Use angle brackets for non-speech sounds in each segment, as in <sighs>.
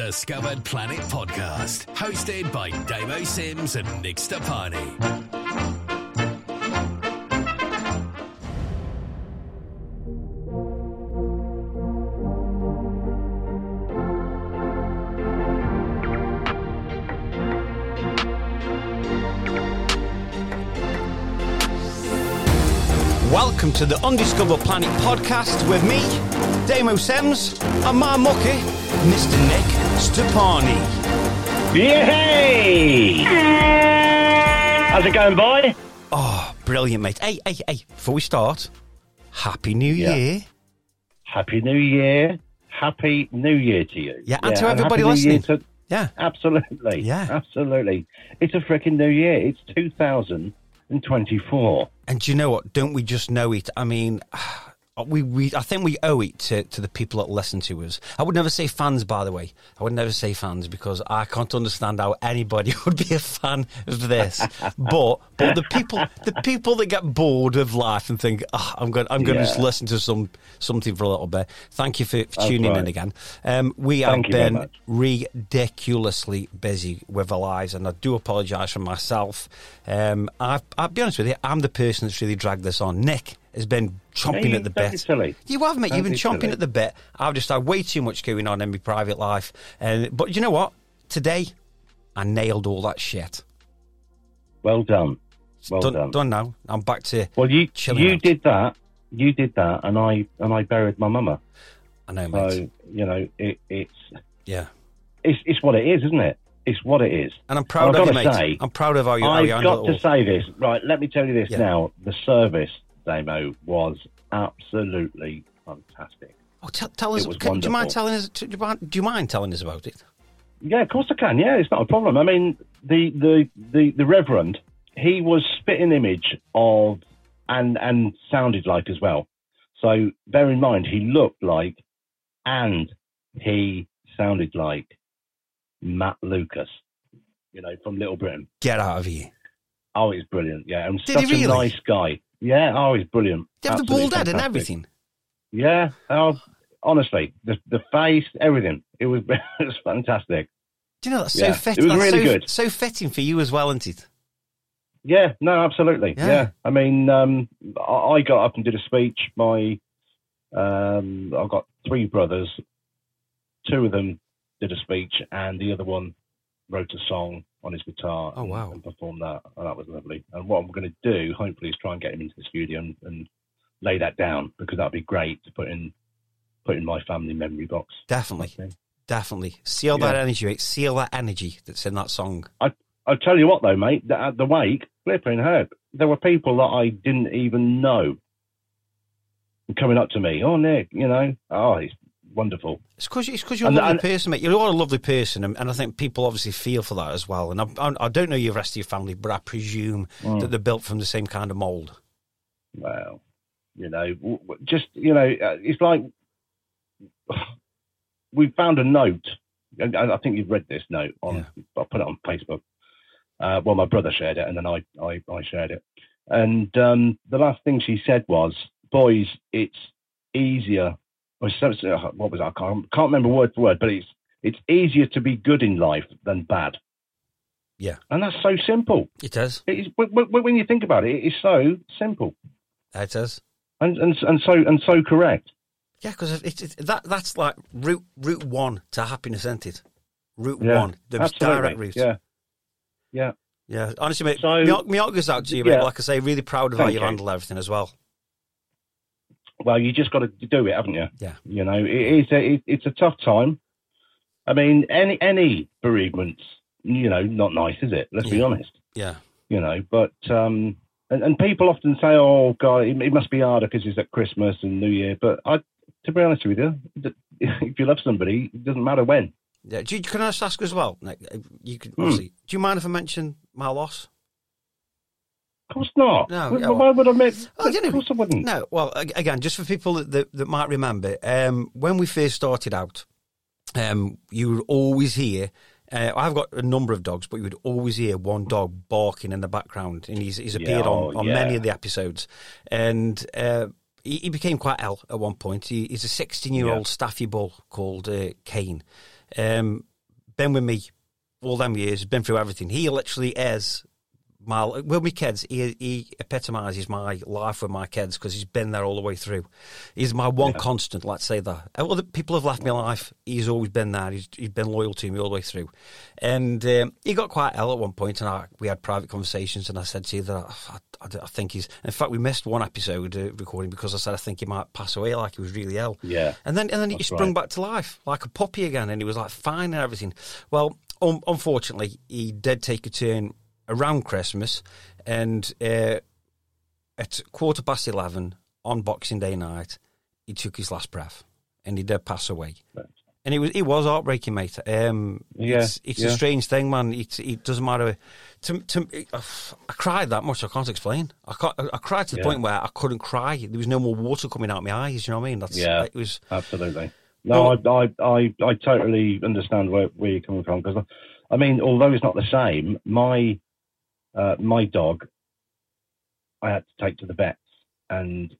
Undiscovered Planet podcast, hosted by Damo Sims and Nick Stepani. Welcome to the Undiscovered Planet podcast with me, Damo Sims, and my mucky, Mr. Nick Stepani. Yay! How's it going, boy? Oh, brilliant, mate. Hey, hey, hey, before we start, Happy New Yeah. Year. Happy New Year. Happy New Year to you. Yeah, and to everybody Year listening. to- Yeah. absolutely. Yeah. Absolutely. It's a freaking new year. It's 2024. And do you know what? Don't we just know it? I mean, we, we I think we owe it to, to the people that listen to us. I would never say fans, by the way. I would never say fans because I can't understand how anybody <laughs> would be a fan of this. but but the people the people that get bored of life and think, oh, I'm going I'm going to Yeah. just listen to some something for a little bit. Thank you for, for tuning in again. Um, we have Thank very been ridiculously busy with our lives, and I do apologise for myself. Um, I've, I'll be honest with you, I'm the person that's really dragged this on. Nick has been chomping at the bit. silly. You have, mate. You've been chomping silly. at the bit. I've just had way too much going on in my private life. And but you know what? Today, I nailed all that shit. Well done. Well done, done. done now. I'm back to. Well, you Chilling you out. did that. You did that, and I and I buried my mama. I know, mate. So you know, it, it's yeah. it's it's what it is, isn't it? It's what it is. And I'm proud I've of you, mate. say, I'm proud of how you, I've got to all. say this. Right, let me tell you this Yeah. now. The service Damo was absolutely fantastic. Oh, tell, tell us. Can- do you mind telling us? Do you mind, do you mind telling us about it? Yeah, of course I can. Yeah, it's not a problem. I mean, the the the, the Reverend, he was spit spitting image of and and sounded like as well. So bear in mind, he looked like and he sounded like Matt Lucas, you know, from Little Britain. Get out of here. Oh, he's brilliant. Yeah, and Did such a nice guy. Yeah, oh, he's brilliant. They have the Absolutely bald head and everything. Yeah. Oh, honestly, the the face, everything. It was <laughs> it was fantastic. Do you know that's Yeah, so fitting? it was really so, good. So fitting for you as well, isn't it? Yeah, no, absolutely. Yeah. Yeah, I mean, um, I, I got up and did a speech. My, um, I've got three brothers. Two of them did a speech, and the other one wrote a song on his guitar. Oh, and- wow. And performed that, and that was lovely. And what I'm going to do, hopefully, is try and get him into the studio and, and lay that down because that'd be great to put in, put in my family memory box. Definitely, definitely. Seal that energy, mate. Seal that energy that's in that song. I'll tell you what, though, mate. At the wake, flipping herb, there were people that I didn't even know coming up to me. Oh, Nick, you know, oh, it's wonderful. It's because it's because you're a lovely and- person, mate. You're a lovely person, and, and I think people obviously feel for that as well. And I, I, don't know your rest of your family, but I presume Mm. that they're built from the same kind of mould. Well, you know, just you know, uh, it's like <sighs> we found a note. and I think you've read this note on. I put it on Facebook. Uh, well, my brother shared it, and then I I, I shared it. And um, the last thing she said was, "Boys, it's easier." Or so, so- what was that? I can't, can't remember word for word, but it's it's easier to be good in life than bad. Yeah. and that's so simple. It is. It is, when you think about it, it is so simple It is. and and and so and so correct. Yeah, because it, it, that that's like route route one to happiness, isn't it? Route Yeah, one, the absolutely. direct route. Yeah, yeah. Yeah, honestly, mate. So- my, my out to you, mate. Yeah. Like I say, really proud of how you've you. handled everything as well. Well, you just got to do it, haven't you? Yeah. You know, it is a, it, it's a tough time. I mean, any any bereavement's you know not nice, is it? Let's be honest. Yeah. You know, but um, and, and people often say, "Oh, God, it, it must be harder because it's at Christmas and New Year." But I, to be honest with you, <laughs> if you love somebody, it doesn't matter when. Yeah. Do you, can I just ask as well? Uh, you could Hmm. obviously. Do you mind if I mention my loss? Of course not. No, Why- well- would I make? Oh, of course I wouldn't. No. Well, again, just for people that that, that might remember, um, when we first started out, um, you would always hear. Uh, I've got a number of dogs, but you would always hear one dog barking in the background, and he's, he's appeared Yeah, on, oh, on yeah. many of the episodes. And uh, he, he became quite ill at one point. He, he's a 16 year old staffy bull called uh, Kane. Um, been with me all them years, been through everything. He literally is my with my kids. He, he epitomises my life with my kids because he's been there all the way through. He's my one yeah. constant. Let's say that. Other people have left my life. He's always been there. He's, he's been loyal to me all the way through. And um, he got quite ill at one point, and I, we had private conversations. And I said to you that I, I, I think he's. In fact, we missed one episode uh, recording because I said I think he might pass away, like he was really ill. Yeah. And then and then he sprung right. back to life like a puppy again, and he was like fine and everything. Well, um, unfortunately, he did take a turn around Christmas, and uh, at quarter past eleven on Boxing Day night, he took his last breath, and he did pass away. And it was it was heartbreaking, mate. Um, yeah, it's, it's yeah. a strange thing, man. It, it doesn't matter. To, to, I cried that much. I can't explain. I, can't, I cried to the yeah. point where I couldn't cry. There was no more water coming out of my eyes. You know what I mean? That's yeah. It was absolutely. No, I, I, I, I totally understand where, where you're coming from because, I mean, although it's not the same, my uh, my dog, I had to take to the vets, and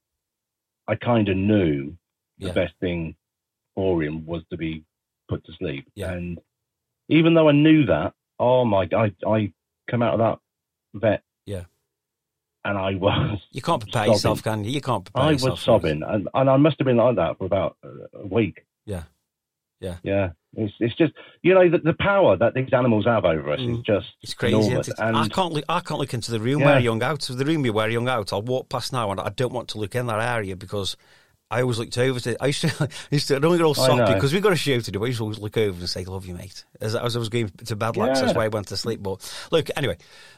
I kind of knew the best thing for him was to be put to sleep. Yeah. And even though I knew that, oh my god, I, I come out of that vet. Yeah. And I was. You can't prepare sobbing. yourself, can you? You can't prepare yourself. I was sobbing, and, and I must have been like that for about a week. Yeah. Yeah. Yeah. It's, it's just you know the, the power that these animals have over us mm. is just it's crazy. It? And I can't look, I can't look into the room yeah. where young out. The room where young out, I'll walk past now and I don't want to look in that area because I always looked over to. I used to. <laughs> I used to. I don't get all soppy because we got a show to do. I used to always look over and say, "Love you, mate." As, as I was going to bed, like yeah. that's why I went to sleep. But look, anyway,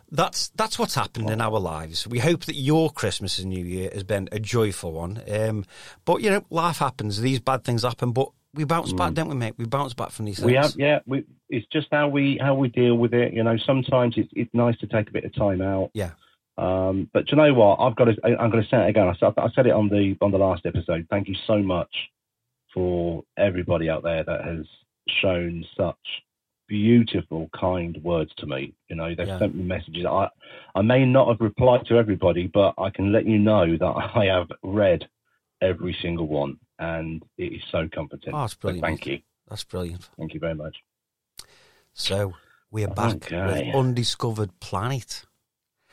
that's that's what's happened in our lives. We hope that your Christmas and New Year has been a joyful one. Um, but you know, life happens. These bad things happen. But we bounce mm. back, don't we, mate? We bounce back from these things. We have, yeah. We, it's just how we how we deal with it. You know, sometimes it's it's nice to take a bit of time out. Yeah. Um, but you know what? I've got to. I'm going to say it again. I said, I said it on the on the last episode. Thank you so much for everybody out there that has shown such beautiful, kind words to me. You know, they've yeah. sent me messages. I I may not have replied to everybody, but I can let you know that <laughs> I have read every single one and it is so comforting. Oh, that's brilliant. So thank you. That's brilliant. Thank you very much. So we are back okay. with Undiscovered Planet.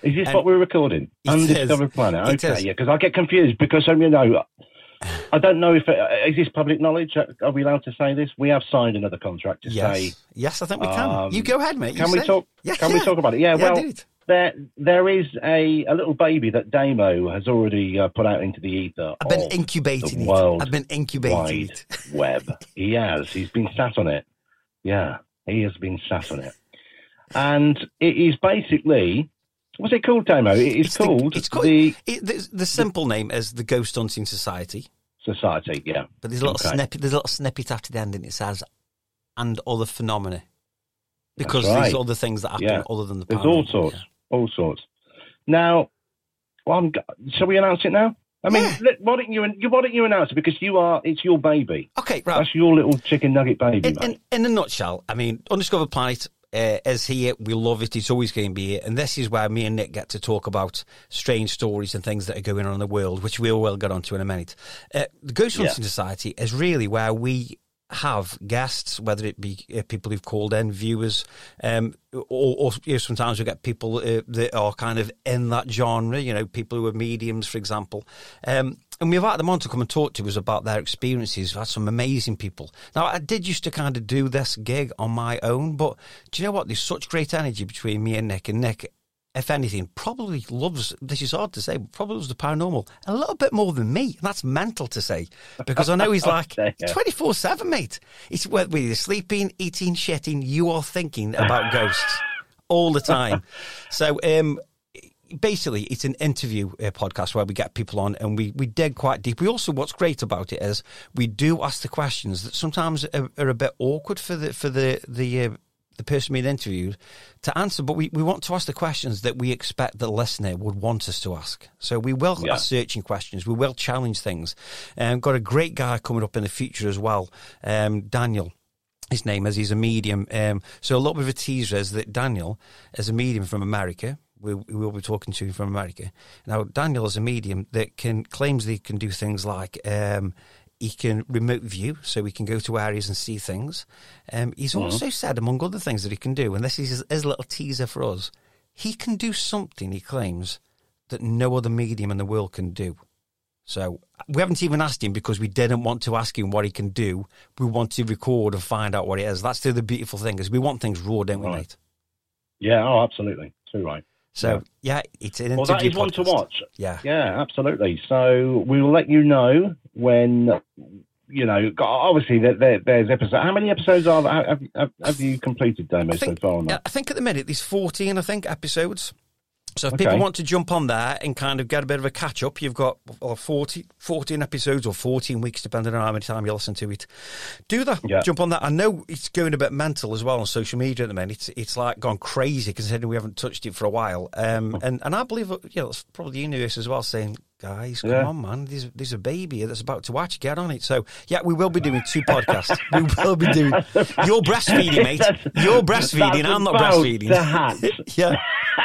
Is this and what we're recording? Undiscovered is. Planet. Okay, yeah, because I get confused because um, you know, <laughs> I don't know if it, uh, is this public knowledge. Are we allowed to say this? We have signed another contract to yes. say. Yes, I think we can. Um, you go ahead, mate. Can you we say. talk? Yeah, can yeah. we talk about it? Yeah. yeah well, there there is a, a little baby that Damo has already uh, put out into the ether. I've been incubating it. I've been incubating it. <laughs> web. he has. He's been sat on it. Yeah, he has been sat on it, and it is basically. What's it called, Damo? It is it's called, the, it's called the, it, the, the simple the, name is the Ghost Hunting Society. Society, yeah. But there's a little okay. snippet. There's a little snippet after the ending. It says, "and other phenomena," because right. there's other things that happen yeah. other than the. There's all sorts. Yeah all sorts. Now, well, I'm, shall we announce it now? I mean, yeah. why don't you why don't you announce it because you are it's your baby. Okay, right. That's your little chicken nugget baby. In, in, in a nutshell, I mean, Undiscovered Planet uh, is here. We love it. It's always going to be here, and this is where me and Nick get to talk about strange stories and things that are going on in the world, which we will get onto in a minute. Uh, the Ghost Hunting yeah. Society is really where we have guests, whether it be uh, people who've called in, viewers, um, or, or you know, sometimes we get people uh, that are kind of in that genre, you know, people who are mediums, for example. Um, and we've had them on to come and talk to us about their experiences. We've had some amazing people. Now, I did used to kind of do this gig on my own, but do you know what? There's such great energy between me and Nick, and Nick if anything, probably loves, this is hard to say, but probably loves the paranormal a little bit more than me. And that's mental to say because I know he's <laughs> like 24 7, mate. It's whether you're sleeping, eating, shitting, you are thinking about <laughs> ghosts all the time. So, um, basically it's an interview uh, podcast where we get people on and we, we dig quite deep. We also, what's great about it is we do ask the questions that sometimes are, are a bit awkward for the, for the, the, uh, the person being interviewed to answer, but we, we want to ask the questions that we expect the listener would want us to ask. So we will yeah. ask searching questions. We will challenge things. Um, got a great guy coming up in the future as well, um, Daniel. His name is, he's a medium. Um, so a lot of a teaser is that Daniel is a medium from America. We, we will be talking to him from America. Now, Daniel is a medium that can claims they can do things like um, he can remote view, so he can go to areas and see things. Um, he's Mhm. also said, among other things that he can do, and this is his, his little teaser for us, he can do something, he claims, that no other medium in the world can do. So we haven't even asked him because we didn't want to ask him what he can do. We want to record and find out what it is. That's the other beautiful thing is we want things raw, don't we, Right. mate? Yeah, oh, absolutely. Too right. So yeah, it's an Well, that interview one to watch. Yeah, Yeah, absolutely. So we will let you know when, you know, obviously there, there, there's episodes. How many episodes are? Have, have, have you completed, Damo, think, so far? or yeah, not? I think at the minute there's 14, I think, episodes. So if Okay. people want to jump on there and kind of get a bit of a catch up, you've got well, 40, 14 episodes or 14 weeks, depending on how many time you listen to it. Do that. Yeah. Jump on that. I know it's going a bit mental as well on social media at the minute. It's, it's like gone crazy considering we haven't touched it for a while. Um, and, and I believe, you know, it's probably the universe as well saying, guys, come Yeah. on, man. There's, there's a baby that's about to watch. Get on it. So, yeah, we will be doing two podcasts. <laughs> we will be doing. You're breastfeeding, mate. You're breastfeeding. I'm not breastfeeding. The hat. <laughs> Yeah.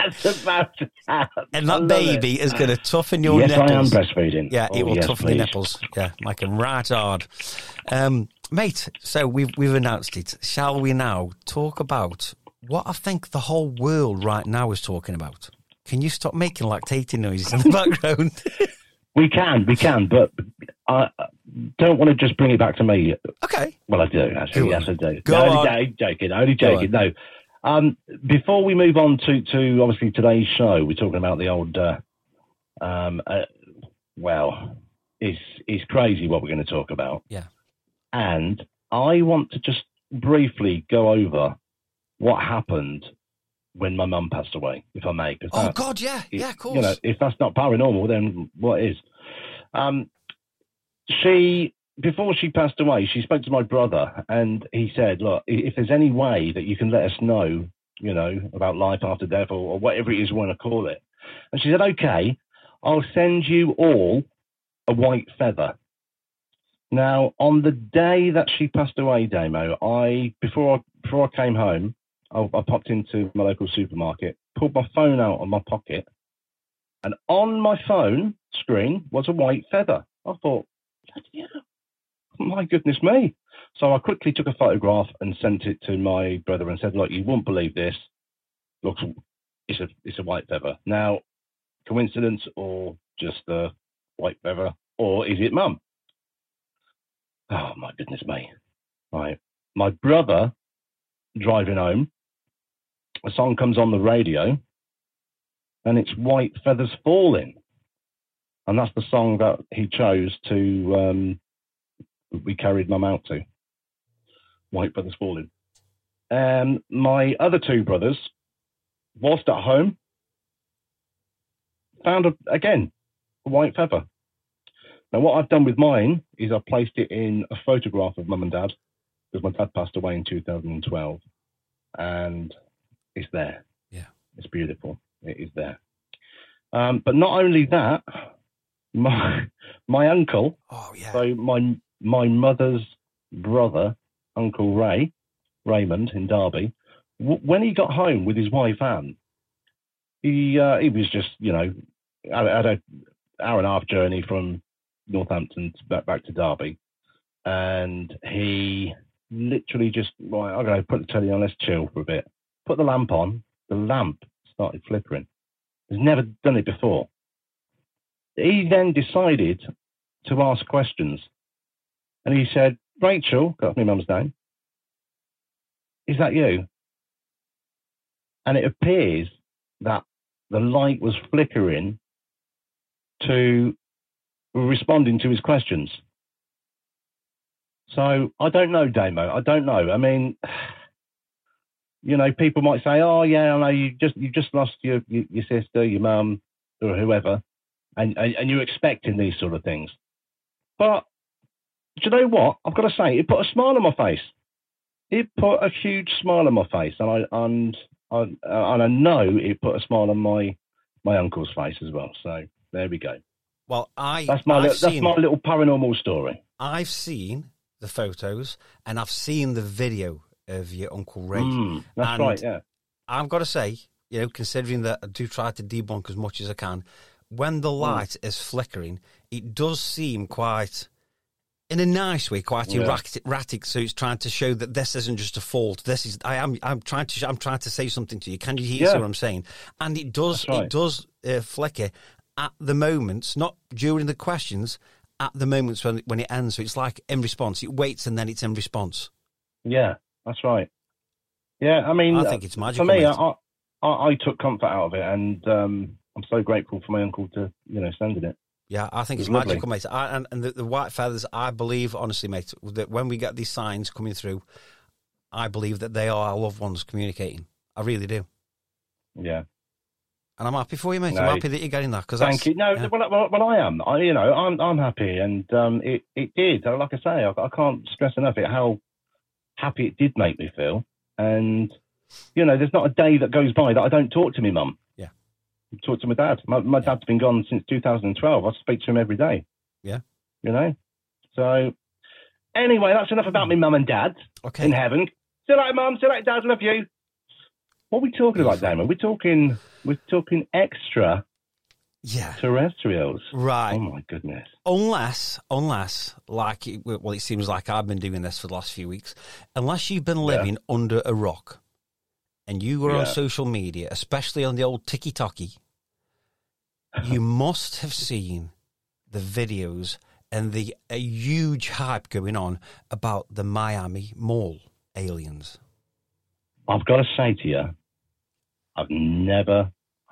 That's about the hat. And that baby it. is going to toughen your yes, I am nipples. breastfeeding. Yeah, it Oh, will yes, toughen your nipples. Yeah, make them right hard. Um, mate, so we've, we've announced it. Shall we now talk about what I think the whole world right now is talking about? Can you stop making lactating noises in the background? <laughs> We can, we can, but I don't want to just bring it back to me. okay. Well, I do actually. Go yes. I do. Go no, on. only joking. Only joking. No. Um, before we move on to, to obviously today's show, we're talking about the old. Uh, um, uh, well, it's it's crazy what we're going to talk about. Yeah. And I want to just briefly go over what happened when my mum passed away, if I may. Oh, that- God, yeah. Yeah, of course. you know, if that's not paranormal, then what is? Um, she before she passed away, she spoke to my brother, and he said, "Look, if there's any way that you can let us know, you know, about life after death, or, or whatever it is you want to call it," and she said, "Okay, I'll send you all a white feather." Now, on the day that she passed away, Damo, I before I, before I came home, I, I popped into my local supermarket, pulled my phone out of my pocket, and on my phone screen was a white feather. I thought, "Bloody hell, my goodness me. So I quickly took a photograph and sent it to my brother and said, look, you won't believe this. Looks, it's a, it's a white feather. Now, coincidence or just a white feather, or is it mum? Oh, my goodness me. Right. My brother driving home, a song comes on the radio, and it's White Feathers Falling. And that's the song that he chose to, um, we carried mum out to. White Feathers Falling. Um, my other two brothers, whilst at home, found, a, again, a white feather. Now, what I've done with mine is I've placed it in a photograph of mum and dad, because my dad passed away in 2012. And it's there. Yeah. It's beautiful. It is there. Um, but not only that, my my uncle, Oh, yeah. so my my mother's brother, Uncle Ray, Raymond in Derby, w- when he got home with his wife Anne, he uh, he was just you know had, had a hour and a half journey from Northampton to back back to Derby, and he literally just right, I'm going to put the telly on, let's chill for a bit. Put the lamp on. The lamp started flickering. He's never done it before. He then decided to ask questions. And he said, Rachel, that's my mum's name, is that you? And it appears that the light was flickering to responding to his questions. So I don't know, Damo. I don't know. I mean, you know, people might say, "Oh, yeah, I know you just you just lost your your, your sister, your mum, or whoever," and, and and you're expecting these sort of things. But do you know what? I've got to say, it put a smile on my face. It put a huge smile on my face, and I and I, and I know it put a smile on my my uncle's face as well. So there we go. Well, I, That's my I've li- that's my little paranormal story. I've seen the photos and I've seen the video of your Uncle Ray. Mm, that's And- right. Yeah. I've got to say, you know, considering that I do try to debunk as much as I can, when Hmm. the light is flickering, it does seem quite in a nice way, quite Yeah. erratic, erratic. So it's trying to show that this isn't just a fault. This is I am I'm trying to I'm trying to say something to you. Can you hear Yeah. what I'm saying? And it does right. it does uh, flicker at the moments, not during the questions. At the moments when when it ends, so it's like in response. It waits and then it's in response. Yeah, that's right. Yeah, I mean, I think it's magical. for me. I, I, I took comfort out of it, and um, I'm so grateful for my uncle to, you know, sending it. Yeah, I think It's it's magical, mate. I, and and the, the white feathers, I believe, honestly, mate, that when we get these signs coming through, I believe that they are our loved ones communicating. I really do. Yeah. And I'm happy for you, mate. No. I'm happy that you're getting that. Cause Thank you. No, yeah. well, well, well, I am. I, you know, I'm, I'm happy, and um, it, it did. Like I say, I, I can't stress enough it how happy it did make me feel. And you know, there's not a day that goes by that I don't talk to my mum. Yeah. Talk to my dad. My, my dad's been gone since 2012. I speak to him every day. Yeah. You know. So anyway, that's enough about my mum and dad Okay. in heaven. See you later, mum. See you later, dad. Love you. What are we talking about, Damo? We're talking. We're talking extra Yeah. terrestrials. Right. Oh my goodness. Unless, unless, like, well, it seems like I've been doing this for the last few weeks. Unless you've been living under a rock, and you were on social media, especially on the old TikToky, <laughs> you must have seen the videos and the a huge hype going on about the Miami Mall aliens. I've got to say to you, I've never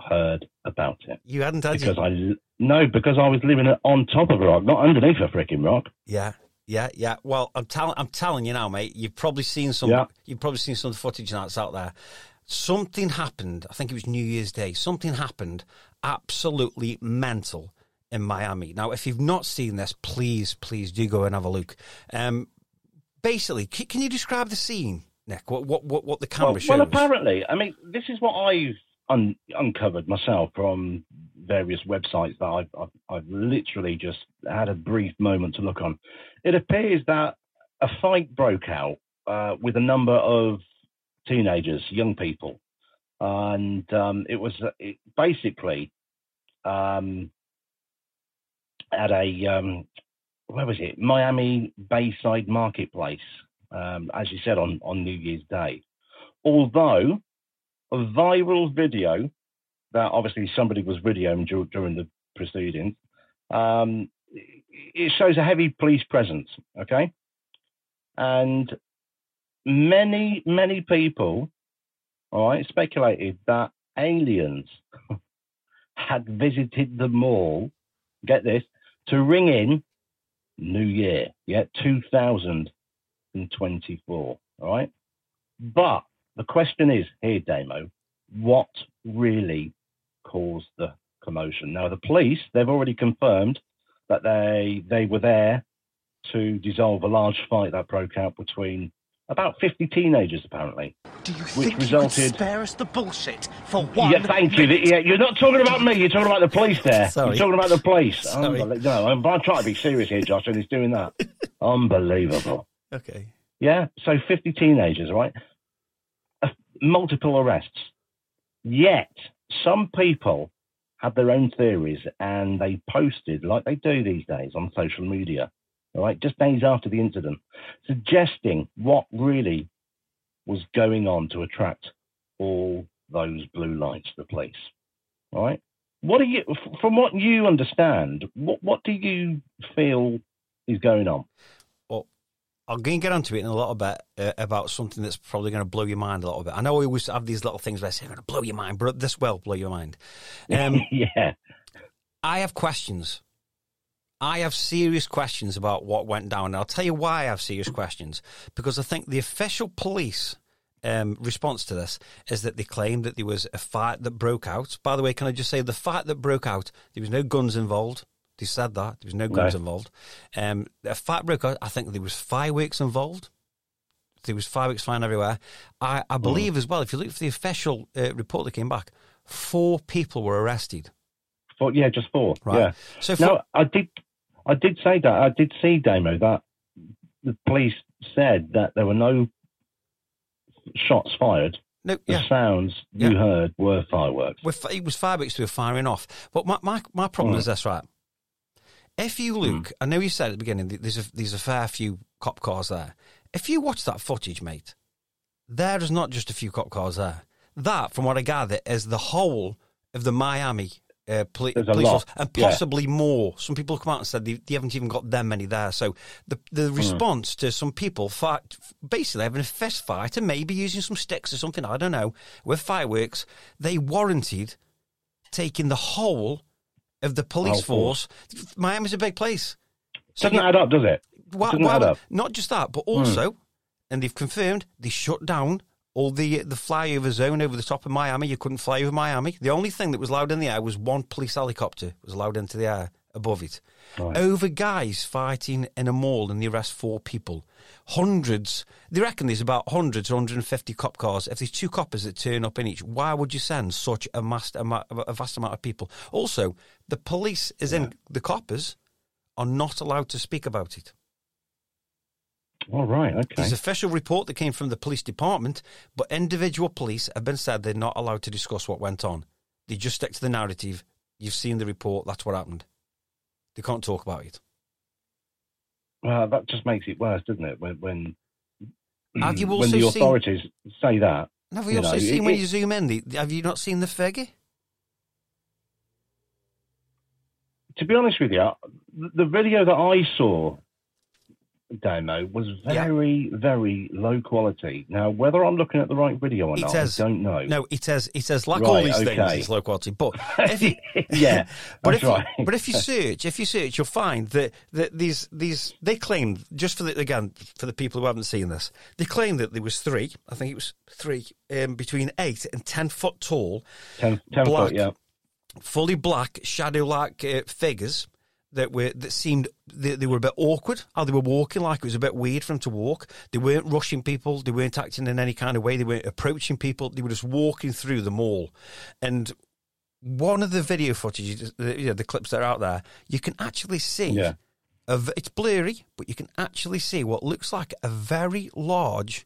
heard about it You hadn't had because you? I no because I was living on top of a rock, not underneath a freaking rock. Yeah, yeah, yeah. Well, I'm telling, I'm telling you now, mate. You've probably seen some. Yeah. You've probably seen some footage that's out there. Something happened. I think it was New Year's Day. Something happened absolutely mental in Miami. Now, if you've not seen this, please, please do go and have a look. Um, basically, can you describe the scene, Nick? What what what, what the camera Well, shows? well, apparently, I mean, this is what I've un- uncovered myself from various websites that I've, I've, I've literally just had a brief moment to look on. It appears that a fight broke out uh, with a number of teenagers, young people, and um, it was it basically um, at a um, where was it? Miami Bayside Marketplace, um, as you said on on New Year's Day. Although a viral video that obviously somebody was videoing dur- during the proceedings, um, it shows a heavy police presence. Okay, and many many people, all right, speculated that aliens <laughs> had visited the mall. Get this to ring in New Year, yeah, 2024. All right. But the question is here, Damo, what really caused the commotion? Now, the police, they've already confirmed that they they were there to dissolve a large fight that broke out between about 50 teenagers, apparently. Do you Which think you resulted- could spare us the bullshit for one yeah, thank you. Yeah, you're not talking about me. You're talking about the police there. Sorry. You're talking about the police. <laughs> Sorry. Unbel- No, I'm, I'm trying to be serious here, Josh, and he's doing that. <laughs> Unbelievable. okay. Yeah, so 50 teenagers, right? Multiple arrests. Yet, some people had their own theories and they posted, like they do these days on social media, right, just days after the incident, suggesting what really was going on to attract all those blue lights, to the police. All right. What do you, from what you understand, what, what do you feel is going on? I'm going to get onto it in a little bit uh, about something that's probably going to blow your mind a little bit. I know we always have these little things where I say, I'm going to blow your mind, but this will blow your mind. <laughs> Um, yeah. I have questions. I have serious questions about what went down. And I'll tell you why I have serious questions. Because I think the official police um, response to this is that they claimed that there was a fight that broke out. By the way, can I just say the fight that broke out, there was no guns involved. They said that. There was no guns No. involved. Um, a out. I think there was fireworks involved. There was fireworks flying everywhere. I, I believe as well, if you look for the official uh, report that came back, four people were arrested. Four, yeah, just four. Right. Yeah. So for, No, I did. I did say that. I did see Damo that the police said that there were no shots fired. no, The yeah. sounds you Yeah. heard were fireworks. With, it was fireworks they were firing off. But my, my, my problem Mm. is this, right? If you look, I know you said at the beginning there's a, there's a fair few cop cars there. If you watch that footage, mate, there is not just a few cop cars there. That, from what I gather, is the whole of the Miami uh, poli- police force, and yeah. possibly more. Some people have come out and said they, they haven't even got them many there. So the Hmm. the response to some people fight, basically having a fist fight and maybe using some sticks or something, I don't know, with fireworks, they warranted taking the whole of the police oh, Whole force. Miami's a big place. So Doesn't you- add up, does it? why, Doesn't why add up. not just that, but hmm. also, and they've confirmed they shut down all the the flyover zone over the top of Miami. You couldn't fly over Miami. The only thing that was allowed in the air was one police helicopter was allowed into the air above it. Right. Over guys fighting in a mall and they arrest four people. Hundreds, they reckon there's about hundreds, 150 cop cars. If there's two coppers that turn up in each, why would you send such a, mass, a, a vast amount of people? Also, the police, is in the coppers, are not allowed to speak about it. All right. Okay. There's official report that came from the police department, but individual police have been said they're not allowed to discuss what went on. They just stick to the narrative. You've seen the report. That's what happened. They can't talk about it. Well, that just makes it worse, doesn't it? When when Have you when the seen- authorities say that. Have you You also know, seen it- when you zoom in? The, have you not seen the figure? To be honest with you, the video that I saw, Damo, was Yeah. very, very low quality. Now, whether I'm looking at the right video or It not, says- I don't know. No, it says it says like all these things, it's low quality. But <laughs> if you, yeah, <laughs> but if right. you, but if you search, if you search, you'll find that, that these these they claim just for the again for the people who haven't seen this, they claim that there was three. I think it was three um, between eight and ten foot tall, 10, 10 black. foot, yeah. Fully black shadow like uh, figures that were that seemed they, they were a bit awkward how they were walking like it was a bit weird for them to walk they weren't rushing people they weren't acting in any kind of way they weren't approaching people they were just walking through the mall and one of the video footage the, you know, the clips that are out there you can actually see Yeah. a it's blurry but you can actually see what looks like a very large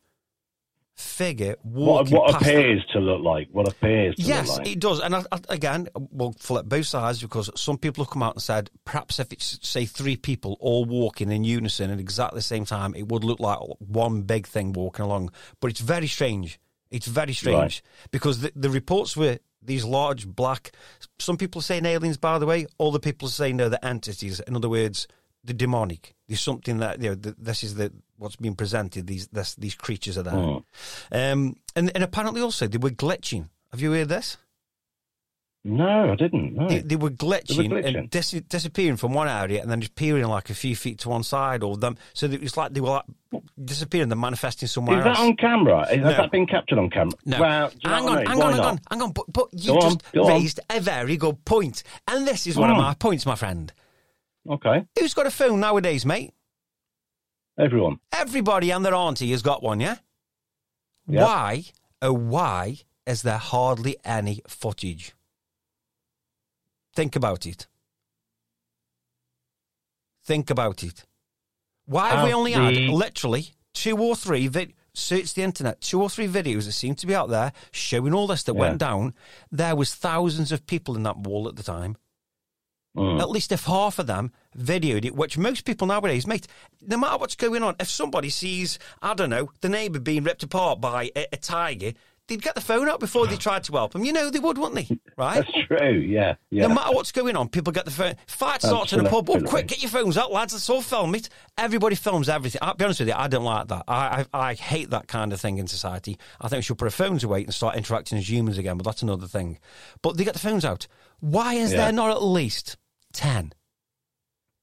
figure What, walking what them. appears to look like, what appears to Yes, look like. it does. And I, I, again, we'll flip both sides because some people have come out and said perhaps if it's, say, three people all walking in unison at exactly the same time, it would look like one big thing walking along. But it's very strange. It's very strange because the, the reports were these large black. Some people are saying aliens, by the way. Other people are saying no, they're entities. In other words, the demonic. There's something that you know. The, this is the what's being presented. These this, these creatures are there, Hmm. um, and and apparently also they were glitching. Have you heard this? No, I didn't. No. They, they were glitching, glitching. and dis- disappearing from one area and then just appearing like a few feet to one side or them. So it was like they were like disappearing, then manifesting somewhere Is that else. on camera? Has No. that been captured on camera? No. Well, do you know hang on, I mean? hang Why on, hang on, hang on. But, but you Go just on. raised a very good point. And this is one of Mm. my points, my friend. Okay, Who's got a phone nowadays, mate? Everyone. Everybody and their auntie has got one, yeah? Yep. Why, oh, why is there hardly any footage? Think about it. Think about it. Why have we only had literally two or three vid- search the internet, two or three videos that seem to be out there showing all this that Yeah. went down. There was thousands of people in that wall at the time. Mm. At least if half of them videoed it, which most people nowadays, mate, no matter what's going on, if somebody sees, I don't know, the neighbour being ripped apart by a, a tiger, they'd get the phone out before they <laughs> tried to help them. You know they would, wouldn't they? <laughs> Right? That's true. Yeah, yeah. No matter what's going on, people get the phone. Fight starts in a pub. Oh, quick, get your phones out, lads. Let's all film it. Everybody films everything. I'll be honest with you, I don't like that. I, I, I hate that kind of thing in society. I think we should put our phones away and start interacting as humans again, but that's another thing. But they get the phones out. Why is Yeah. there not at least 10?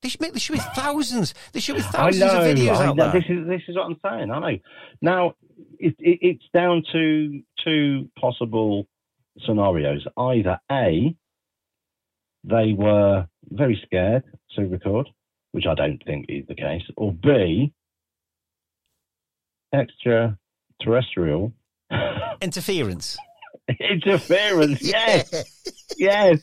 They should, make, there should be thousands. There should be thousands know. of videos I out know. there. This is this is what I'm saying. I know. Now it, it, it's down to two possible scenarios. Either a they were very scared to record, which I don't think is the case, or b extraterrestrial <laughs> Interference. interference. Yes, <laughs> yes.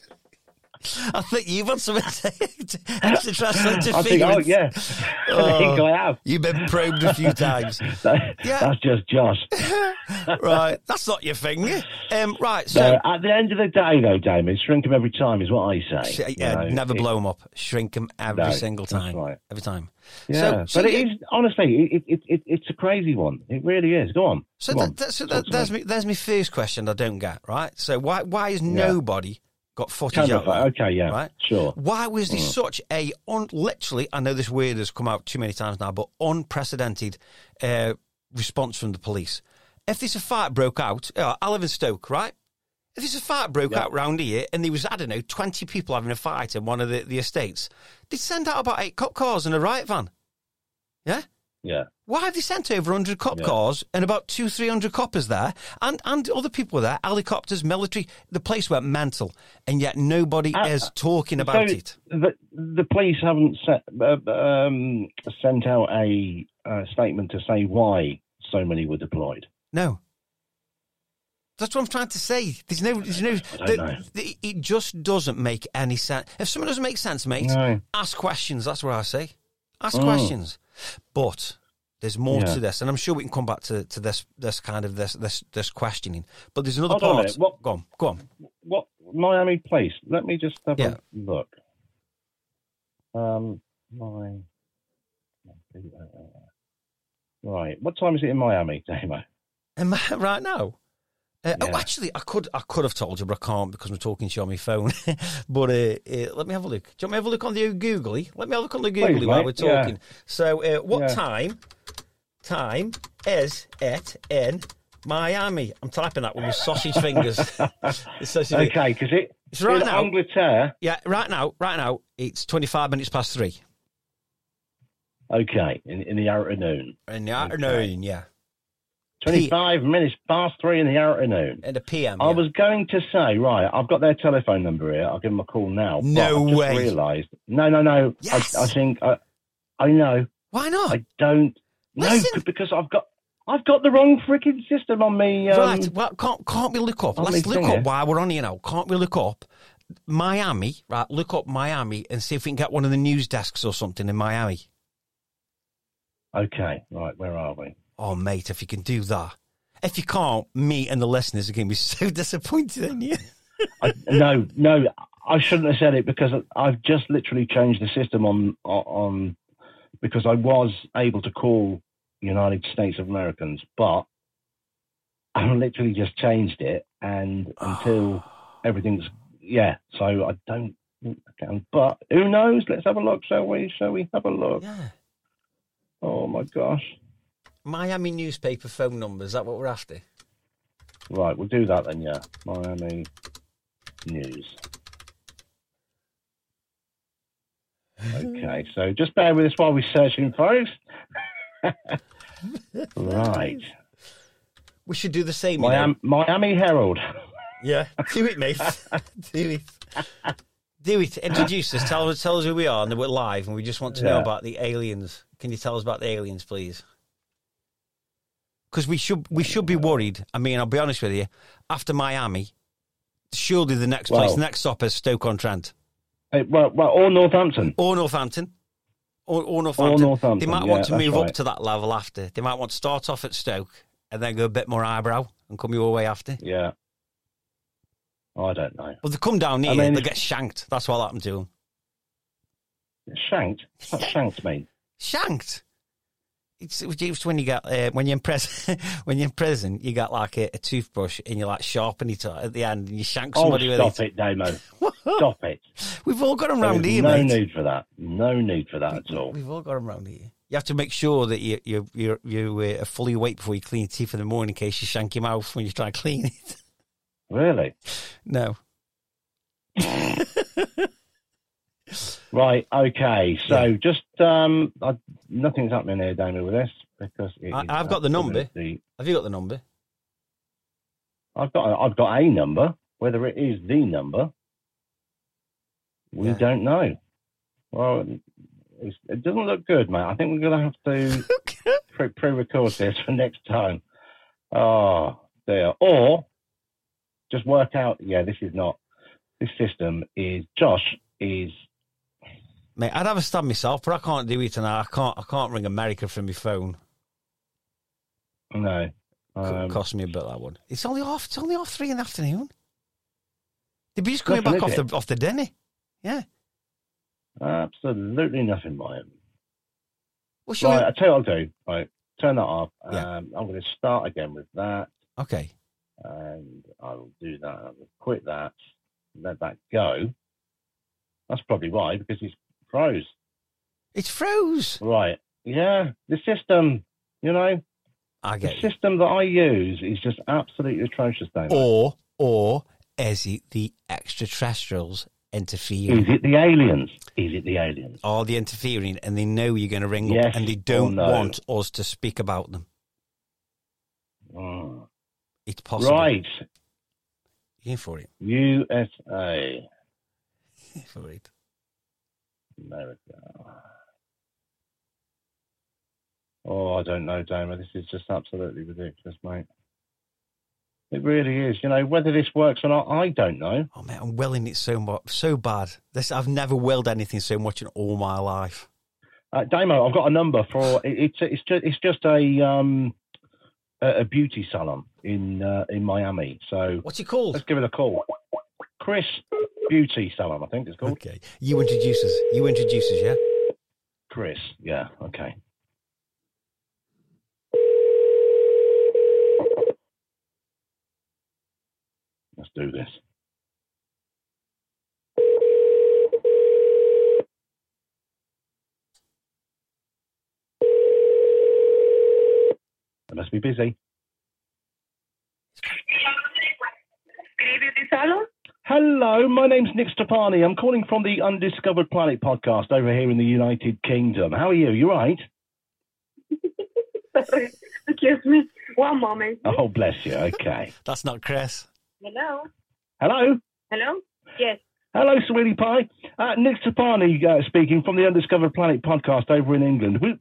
I think you've had some extra <laughs> translator I think, oh yeah, I think I have. You've been probed a few <laughs> times. That- Yeah. That's just Josh. <laughs> right. That's not your thing. Um, right. So So, at the end of the day, though, Damo, shrink them every time is what I say. sh- You know, never it- blow them up. Shrink them every No, single time. right. Every time. Yeah, So, so but it you- is honestly, it, it, it, it's a crazy one. It really is. Go on. So, Go that, on. that, so that, there's me. There's my first question. I don't get right. So why why has nobody got footage Camera out? photo. there? Okay, yeah, Right. sure. Mm. Why was this such a un, literally? I know this word has come out too many times now, but unprecedented uh, response from the police. If this a fight broke out, uh, I live in Stoke, right? If this a fight broke out round here and there was I don't know twenty people having a fight in one of the, the estates, they'd send out about eight cop cars and a riot van. Yeah. Yeah. Why have they sent over 100 cop Yeah. cars and about two, 300 coppers there and, and other people were there, helicopters, military? The place went mental, and yet nobody Uh, is talking about so it. The, the police haven't set, uh, um, sent out a uh, statement to say why so many were deployed. No. That's what I'm trying to say. There's no, there's no, the- the- it just doesn't make any sense. If someone doesn't make sense, mate, No. ask questions. That's what I say. Ask Mm. questions. But there's more Yeah. to this, and I'm sure we can come back to, to this, this kind of this, this, this questioning. But there's another Hold part. minute. What- Go on, go on. What Miami Police? Let me just have Yeah. a look. Um, my right. What time is it in Miami, <laughs> Damo? Am I right now? Uh, Oh, actually, I could I could have told you, but I can't because I'm talking to you on my phone. <laughs> but uh, uh, let me have a look. Do you want me to have a look on the Googly? Let me have a look on the Googly Please, while mate. we're Yeah. talking. So, uh, what Yeah. time? Time is it in Miami? I'm typing that with my sausage <laughs> fingers. <laughs> Sausage. Okay, because it It's right now. Angleterre. Yeah, right now, right now, it's 25 minutes past three Okay, in, in the afternoon. in the afternoon. Yeah, Twenty-five minutes past three in the afternoon. in the PM. I yeah. was going to say, right, I've got their telephone number here. I'll give them a call now. No way. Just realised. No, no, no. Yes. I, I think I, I know. Why not? I don't. No, because I've got I've got the wrong freaking system on me. Um, right. Well, can't can't we look up? Let's look up while we're on here now. Can't we look up Miami? Right. Look up Miami and see if we can get one of the news desks or something in Miami. Okay, right. Where are we? Oh, mate, if you can do that. If you can't, me and the listeners are going to be <laughs> so disappointed in you. I, no, no. I shouldn't have said it because I've just literally changed the system on on because I was able to call United States of Americans, but I literally just changed it, and <sighs> until everything's yeah, so I don't think I can. But who knows? Let's have a look, shall we? Shall we have a look? Yeah. Oh my gosh! Miami newspaper phone number. Is that what we're after? Right, we'll do that then. Yeah, Miami News. Okay, so just bear with us while we're searching, folks. <laughs> right, We should do the same. you know. Miami, Miami Herald. Yeah. Do it, mate. <laughs> do it. Do it. Introduce us. Tell us, tell us who we are and that we're live and we just want to know about the aliens. Can you tell us about the aliens, please? Because we should we should be worried. I mean, I'll be honest with you. After Miami, surely the next place, Well- next stop is Stoke on Trent well, well, or Northampton. or Northampton. Or, or Northampton. Northampton, They might yeah, want to move up to that level after. They might want to start off at Stoke and then go a bit more eyebrow and come your way after. Yeah. Oh, I don't know. But they come down here, I mean, they get shanked. That's what happened to them. Shanked. What's shanked mean? shanked. It's, it's when you get uh, when you're in prison. <laughs> when you're in prison, you got like a, a toothbrush and you like sharpen it at the end and you shank Oh, somebody with it. stop it. it, Damo. <laughs> Stop it. We've all got them round here, no mate. need for that. No need for that at all. We've all got them round here. You have to make sure that you you you you uh, are fully awake before you clean your teeth in the morning in case you shank your mouth when you try to clean it. Really? no. <laughs> Right. Okay. So just um, I, nothing's happening here, Damo, with this because it I, I've got the number. absolutely- Have you got the number? I've got. I've got a number. Whether it is the number, we Yeah. don't know. Well, it's, it doesn't look good, mate. I think we're going to have to <laughs> pre- pre-record this for next time. Oh dear. Or just work out. Yeah, this is not. this system is Josh is Mate, I'd have a stab myself, but I can't do it, and I can't. I can't ring America from my phone. no. Um, cost me a bit that one. It's only off. It's only off three in the afternoon. They'd be just coming Nothing, back off the off the dinner. Yeah. absolutely nothing, Ryan. Well, Right, we- I tell you what I'll do. Right, turn that off. Yeah. Um, I'm going to start again with that, Okay. and I'll do that. I'll quit that, let that go. That's probably why, because it's froze. It's froze. Right. Yeah, the system, you know, I the get you. system that I use is just absolutely atrocious, Dave. Or or is it the extraterrestrials interfering? Is it the aliens? Is it the aliens? Are they interfering and they know you're going to ring Yes up and they don't no? want us to speak about them? Mm. It's possible. Right. You in for it? USA, <laughs> You in for it? America. Oh, I don't know, Damo. This is just absolutely ridiculous, mate. It really is. You know, whether this works or not, I don't know. Oh man, I'm willing it so much, so bad. This I've never willed anything so much in all my life. Uh, Damo, I've got a number for it, it's it's just it's just a um a, a beauty salon in uh, in Miami. So What's it called? let's give it a call. Chris Beauty Salon, I think it's called. Okay, you introduce us. You introduce us, yeah. Chris, yeah, okay. Let's do this. I must be busy. Beauty Salon? Hello, my name's Nick Stepani. I'm calling from the Undiscovered Planet podcast over here in the United Kingdom. How are you? You right? Sorry. Excuse me. One moment. Oh, bless you. Okay. <laughs> That's not Chris. Hello? Hello. Hello? Yes. Hello, Sweetie Pie. Uh, Nick Stepani uh, speaking from the Undiscovered Planet podcast over in England. We,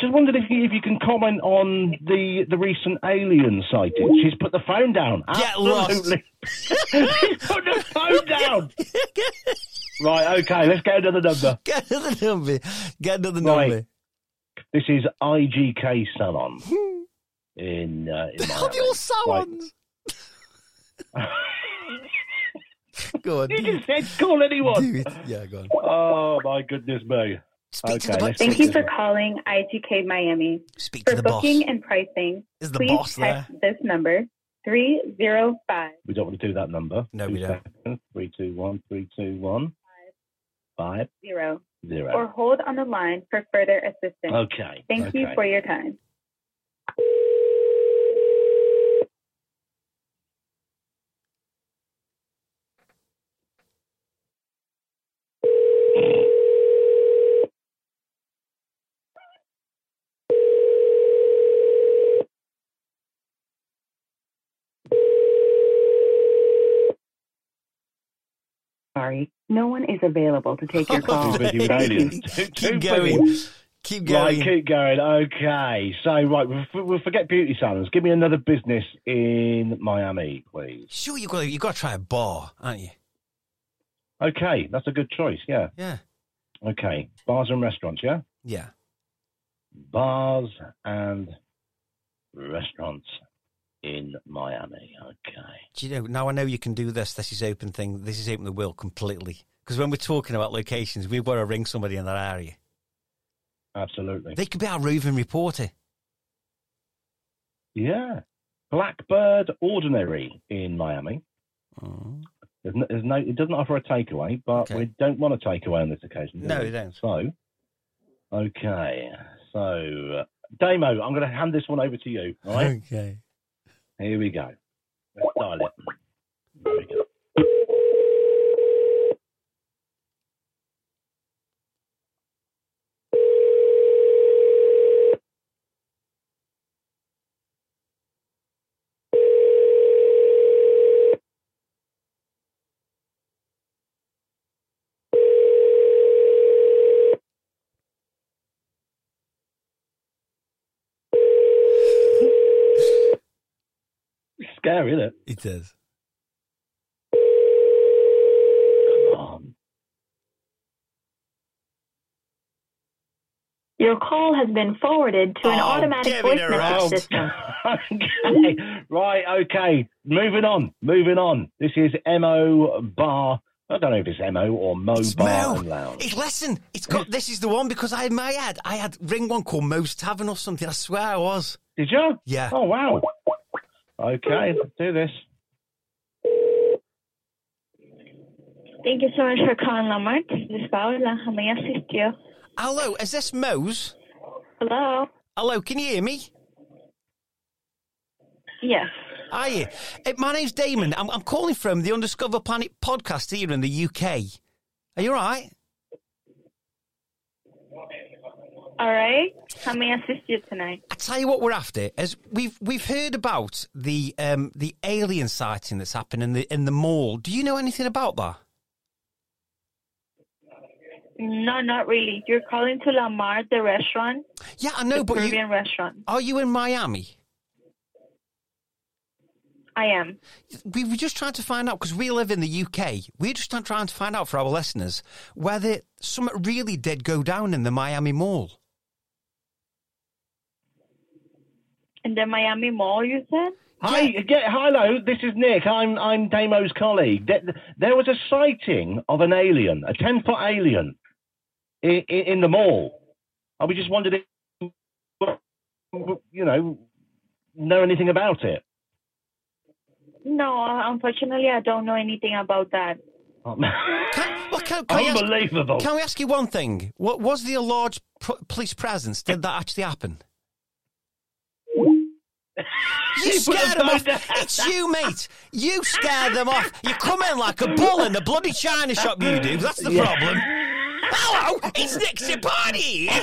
just wondered if you, if you can comment on the, the recent alien sighting. She's put the phone down. Absolutely. She's put the phone down. <laughs> right, okay, let's get another number. <laughs> Get another number. Get another Right. number. This is IGK Salon <laughs> in, uh, in Have your salons. Go on. You just said call anyone. Yeah, go on. Oh, my goodness me. Speak to the let's. Thank you for calling IGK Miami. Speak to For the boss. booking and pricing, Is the please boss there? text this number 305 We don't want to do that number. No, we Two don't. seconds. Three, two, one, three, two, one, five, zero zero. or hold on the line for further assistance. Okay. Thank you for your time. <laughs> Sorry, no one is available to take your <laughs> call. Too busy with aliens. Too- too Keep <laughs> going. Keep Right, going. keep going. Okay. So, right, we'll, we'll forget beauty salons. Give me another business in Miami, please. Sure, you got you got to try a bar, aren't you? Okay, that's a good choice. Yeah. Yeah. Okay. Bars and restaurants, yeah? Yeah. Bars and restaurants in Miami. Okay. Do you know? Now I know you can do this. This is open thing. This is open the world completely. Because when we're talking about locations, we've got to ring somebody in that area. Absolutely. They could be our roving reporter. Yeah. Blackbird Ordinary in Miami. Oh. There's no, there's no, it doesn't offer a takeaway, but Okay. we don't want a takeaway on this occasion. do No, we? we don't. So, okay. So, uh, Damo, I'm going to hand this one over to you. All right. Okay. Here we go. Let's dial it. there, isn't it? It is. Come on. Your call has been forwarded to an Oh, automatic voice message system. <laughs> okay. Right, okay. Moving on. Moving on. This is MO Bar. I don't know if it's MO or Mo It's Bar Mo. Lounge. It's listen, it's got, this is the one because I had my ad. I had ring one called Mo's Tavern or something. I swear I was. Did you? Yeah. Oh, wow. Okay, let's do this. Thank you so much for calling Landmark. This is Paula. How may I assist you? Hello, is this Mose? Hello? Hello, can you hear me? Yes. Hi, uh, my name's Damon. I'm, I'm calling from the Undiscover Planet podcast here in the UK. Are you all right? All right. How may I assist you tonight? I tell you what we're after is we've we've heard about the um the alien sighting that's happened in the in the mall. Do you know anything about that? No, not really. You're calling to Lamar, the restaurant, Yeah, I know, the but you, restaurant. are you in Miami? I am. We were just trying to find out because we live in the UK. We're just trying to find out for our listeners whether something really did go down in the Miami Mall. In the Miami Mall, you said? Hi, get, hello. This is Nick. I'm I'm Damo's colleague. There, there was a sighting of an alien, a ten foot alien, in, in the mall. I we just wondered if you know know anything about it. No, unfortunately, I don't know anything about that. Oh, can, well, can, can, I ask, Unbelievable. can we ask you one thing? What was there a large p- police presence? Did that actually happen? You He put scared the them off. down. It's you, mate. You scare them off. You come in like a bull in the bloody china shop. You do. That's the Yeah. problem. Hello, it's Nick Party. <laughs>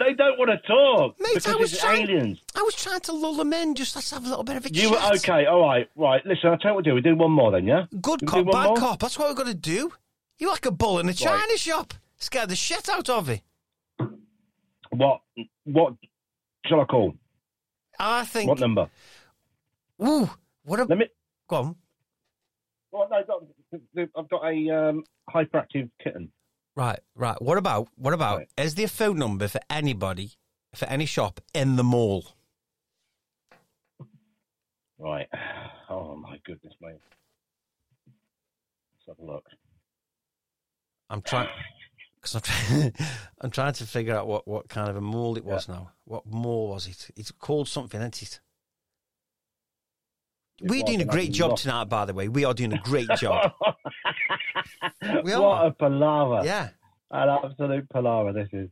They don't want to talk Mate, I was trying- aliens. I was trying to lull them in. Just let's have a little bit of a You chat. okay? All right, right. Listen, I'll tell you what we'll do. We do one more then, yeah. Good cop, bad more? cop. That's what we're going to do. You're like a bull in a china shop. Scare the shit out of it. What? What shall I call? I think. What number? Ooh, what a. Let me. Go on. Well, no, I've got a um, hyperactive kitten. Right, right. What about what about? Right. Is there a phone number for anybody for any shop in the mall? Right. <sighs> Oh my goodness mate. Let's have a look. I'm trying <sighs> because I'm trying. <laughs> I'm trying to figure out what, what kind of a mall it was now. What mall was it? It's called something, isn't it? We're doing a great job lost- tonight, by the way. We are doing a great job. <laughs> We what a palaver. yeah. An absolute palaver this is.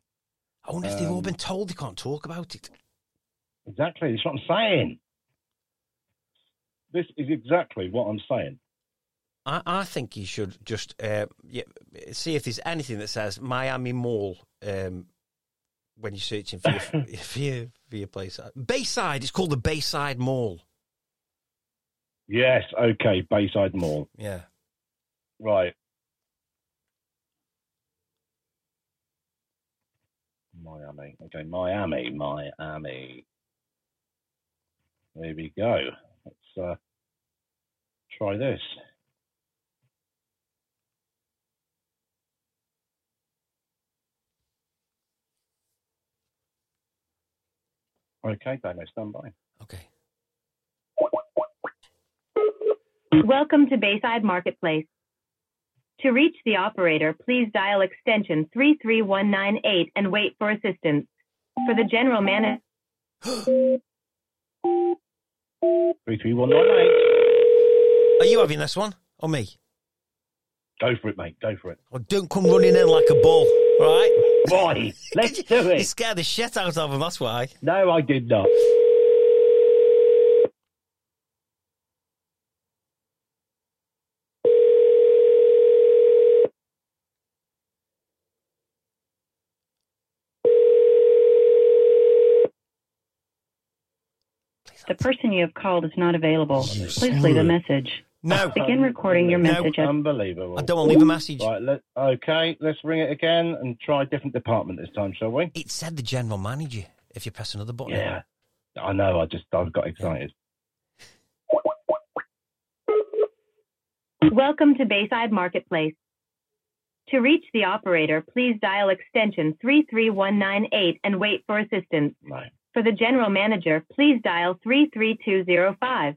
I wonder if they've all Um, been told they can't talk about it. Exactly. That's what I'm saying. This is exactly what I'm saying. I, I think you should just uh, yeah, see if there's anything that says Miami Mall um, when you're searching for your, <laughs> <laughs> for your for your place. Bayside. It's called the Bayside Mall. Yes. Okay. Bayside Mall. Yeah. Right. Miami. Okay, Miami, Miami. There we go. Let's uh, try this. Okay, Damo, stand by. Okay. Welcome to Bayside Marketplace. To reach the operator, please dial extension 33198 and wait for assistance. For the general manager, <gasps> Three, three, one, nine, eight. Are you having this one or me? Go for it, mate. Go for it. Or don't come running in like a bull, right? <laughs> Why? Let's do You scared the shit out of him, That's why. No, I did not. the person you have called is not available. Please leave a message. No, Begin recording your message at Unbelievable. I don't want to leave a message. Right, let, okay, let's ring it again and try a different department this time, shall we? It said the general manager. If you press another button, Yeah. I know, I just I got excited. Welcome to Bayside Marketplace. To reach the operator, please dial extension 33198 and wait for assistance. No. For the general manager, please dial 33205.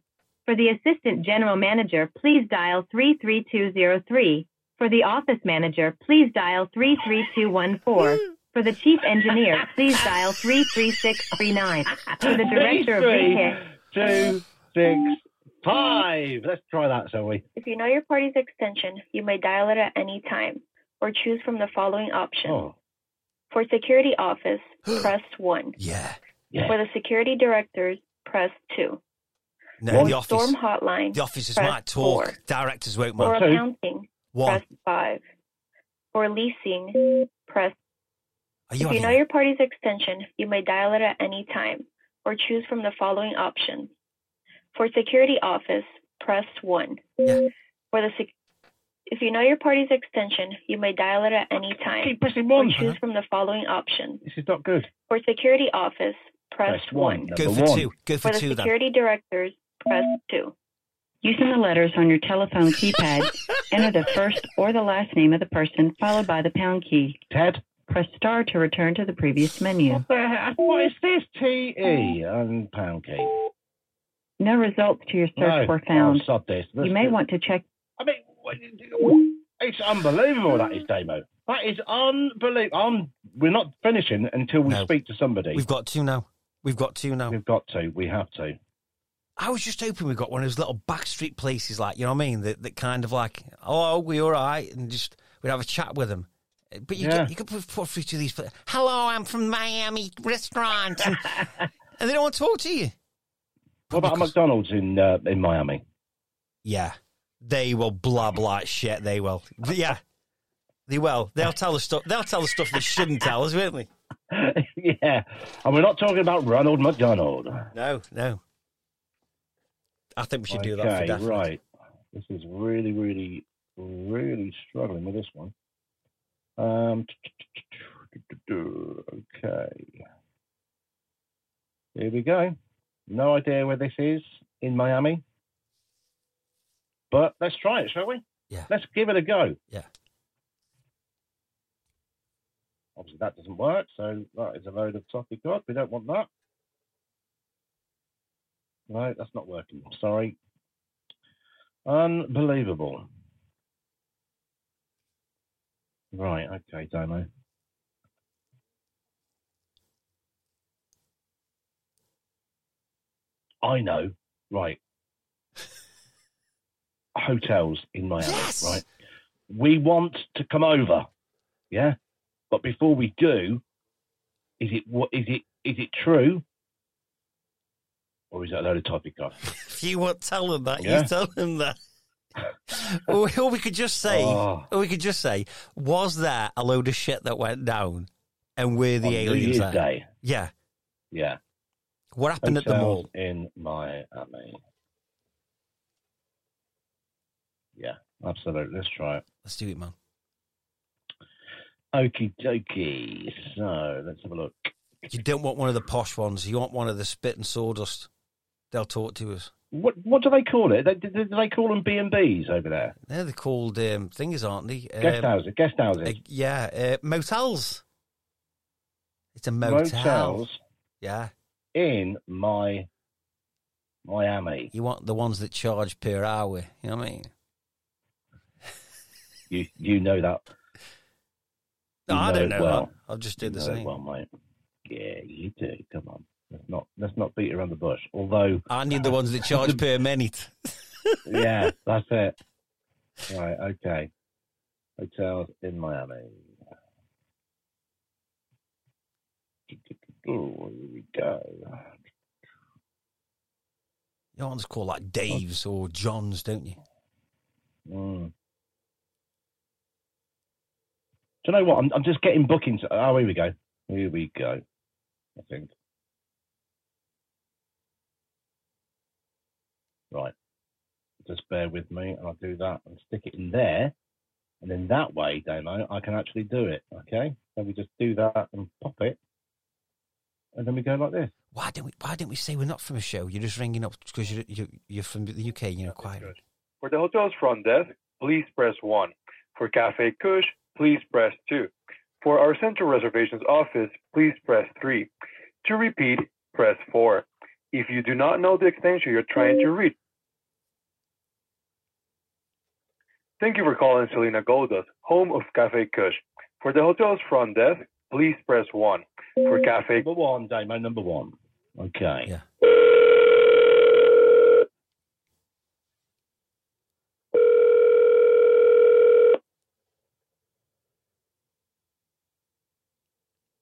For the assistant general manager, please dial 33203. For the office manager, please dial 33214. For the chief engineer, please dial 33639. For the director of Three, retail, two, six, five. Let's try that, shall we? If you know your party's extension, you may dial it at any time or choose from the following options. Oh, For security office, <gasps> press 1. Yeah. yeah. For the security directors, press 2. No, the Storm office. hotline, The officers press might talk. four. Directors won't. For Man. Accounting, One. press 5. For leasing, press Are you If you on know your party's extension, you may dial it at any time or choose from the following options. For security office, press 1. Yeah. For the sec- if you know your party's extension, you may dial it at any time Keep pressing or one. choose from the following options. This is not good. For security office, press, Press one. 1. Go for one. two. Go for For the two then. security directors, press 2. Using the letters on your telephone keypad, <laughs> enter the first or the last name of the person, followed by the pound key. Ted? Press star to return to the previous menu. What the heck? What is this? T E and pound key. No results to your search no. were found. Oh, sod this. Let's You may do- want to check I mean, what- it's unbelievable. That is Damo. That is unbelievable. I'm, we're not finishing until we No. speak to somebody. We've got two now. We've got two now. We've got to. We have to. I was just hoping we got one of those little backstreet places, like you know what I mean, that, that kind of like, oh, we all right, and just we'd have a chat with them. But you Yeah. get, you could put, put through to these. pla- Hello, I'm from Miami restaurant, and, <laughs> and they don't want to talk to you. What about a Because- McDonald's in uh, in Miami? Yeah, they will blab like shit. They will. Yeah, they will. They'll tell the stuff. They'll tell the stuff they shouldn't tell us, won't they? <laughs> yeah, and we're not talking about Ronald McDonald. No, no. I think we should do that for Okay, definite. right. This is really, really, really struggling with this one. Um, okay. Here we go. No idea where this is in Miami. But let's try it, shall we? Yeah. Let's give it a go. Yeah. Obviously, that doesn't work, so that is a load of topic god. We don't want that. No, that's not working. Sorry. Unbelievable. Right, okay, Damo. I know, right. <laughs> Hotels in Miami, Yes! right? We want to come over, yeah? But before we do, is it what is it is it true? Or is that a load of topic god? <laughs> If you won't tell them that, Yeah. you tell them that. <laughs> or, we could just say, Oh. or we could just say, was there a load of shit that went down, and we're the On New aliens Year's there? Day. Yeah. Yeah. What happened at the mall? in my Miami. Yeah, absolutely. Let's try it. Let's do it, man. Okie dokie. So let's have a look. You don't want one of the posh ones. You want one of the spit and sawdust. They'll talk to us. What what do they call it? They, do, do they call them B and B's over there? They're the called um, thingers, aren't they? Guest Um, houses. Guest houses. uh, yeah, uh, motels. It's a motel. Motels Yeah, in my Miami. you want the ones that charge per hour. You know what I mean? <laughs> You you know that. No, You I don't know. well. I'll just You do the know it same. well, mate. Yeah, you do. Come on. Let's not let's not beat around the bush. Although I need the ones that <laughs> charge per minute. yeah, <laughs> that's it. Right, okay. Hotels in Miami. Oh, here we go. You want to call like Dave's or John's, don't you? Mm. Do you know what? I'm, I'm just getting bookings. Oh, here we go. Here we go. I think. Right. Just bear with me, and I'll do that and stick it in there, and then that way, Damo, I can actually do it. Okay. So we just do that and pop it, and then we go like this. Why didn't we? Why didn't we say we're not from a show? You're just ringing up because you're you're, you're from the UK. You're quiet. For the hotel's front desk, please press 1. For Cafe Kush, please press 2. For our central reservations office, please press 3. To repeat, press 4. If you do not know the extension you're trying to reach, Thank you for calling Selina Gold Dust, home of Cafe Kush. For the hotel's front desk, please press 1. For Cafe Number one, Damo, number one. Okay. Yeah.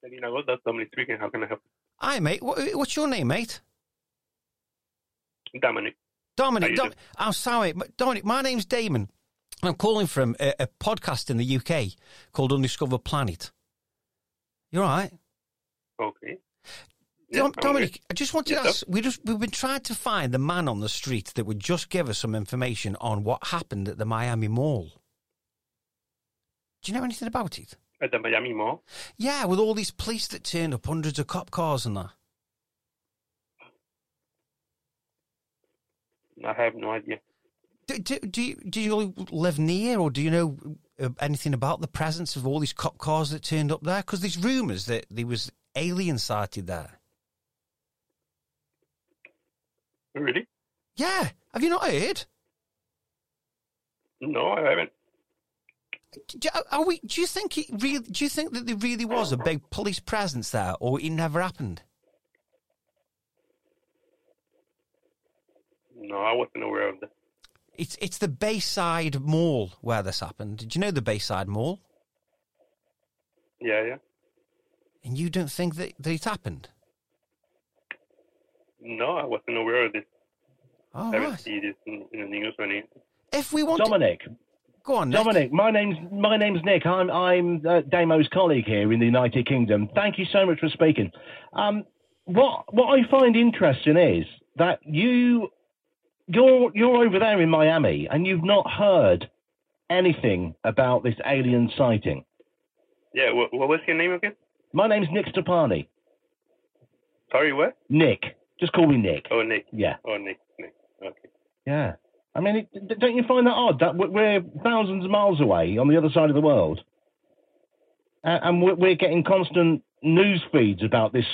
Selina Gold Dust, Dominic speaking, how can I help Hi, mate. What, what's your name, mate? Dominic. Dominic. Dom- I'm oh, sorry, Dominic. My name's Damon. I'm calling from a, a podcast in the UK called Undiscovered Planet. You're right. Okay. Dom- I'm Dominic, I just wanted to ask. We just we've been trying to find the man on the street that would just give us some information on what happened at the Miami Mall. Do you know anything about it? At the Miami Mall. Yeah, with all these police that turned up, hundreds of cop cars and that. I have no idea. Do, do, do you do you live near, or do you know uh, anything about the presence of all these cop cars that turned up there? Because there's rumours that there was alien sighted there. Really? Yeah, have you not heard? No, I haven't. Do, are we? Do you think it really? Do you think that there really was a big police presence there, or it never happened? No, I wasn't aware of that. It's it's the Bayside Mall where this happened. Did you know the Bayside Mall? Yeah, yeah. And you don't think that, that it happened? No, I wasn't aware of this. Oh, I haven't right. seen this in, in the news or anything. If we want, Dominic. go on, Nick. Dominic, my name's my name's Nick. I'm I'm uh, Damo's colleague here in the United Kingdom. Thank you so much for speaking. Um, what what I find interesting is that you you're you're over there in Miami and you've not heard anything about this alien sighting. Yeah, what, what was your name again? My name's Nick Stepani. Sorry, what? Nick, just call me Nick. Oh, Nick. Yeah, Oh, Nick. Nick. Okay. yeah. I mean, it, don't you find that odd that we're- thousands of miles away on the other side of the world, and we're, we're getting constant news feeds about this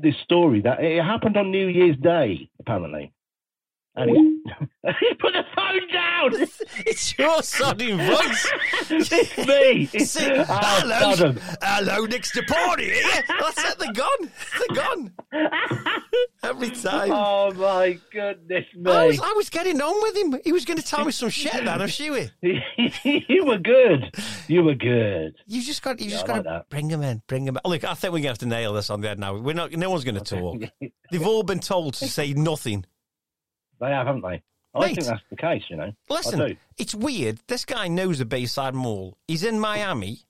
this story that it happened on New Year's Day, apparently. And he, <laughs> he put the phone down. <laughs> it's your sounding voice. <laughs> it's me. It's, oh, hello, hello, Nick Stepani here. That's it. They're gone. They're gone. Every time. Oh my goodness I was, me! I was getting on with him. He was going to tell me some shit then, I'm sure. you were good. You were good. You just got, you Yeah, just I got like to that. bring him in, bring him. In. Look, I think we're going to have to nail this on the head now. We're not. No one's going to talk. They've all been told to say nothing. They have, haven't they? I Mate. think that's the case. You know. Listen, it's weird. This guy knows the Bayside Mall. He's in Miami.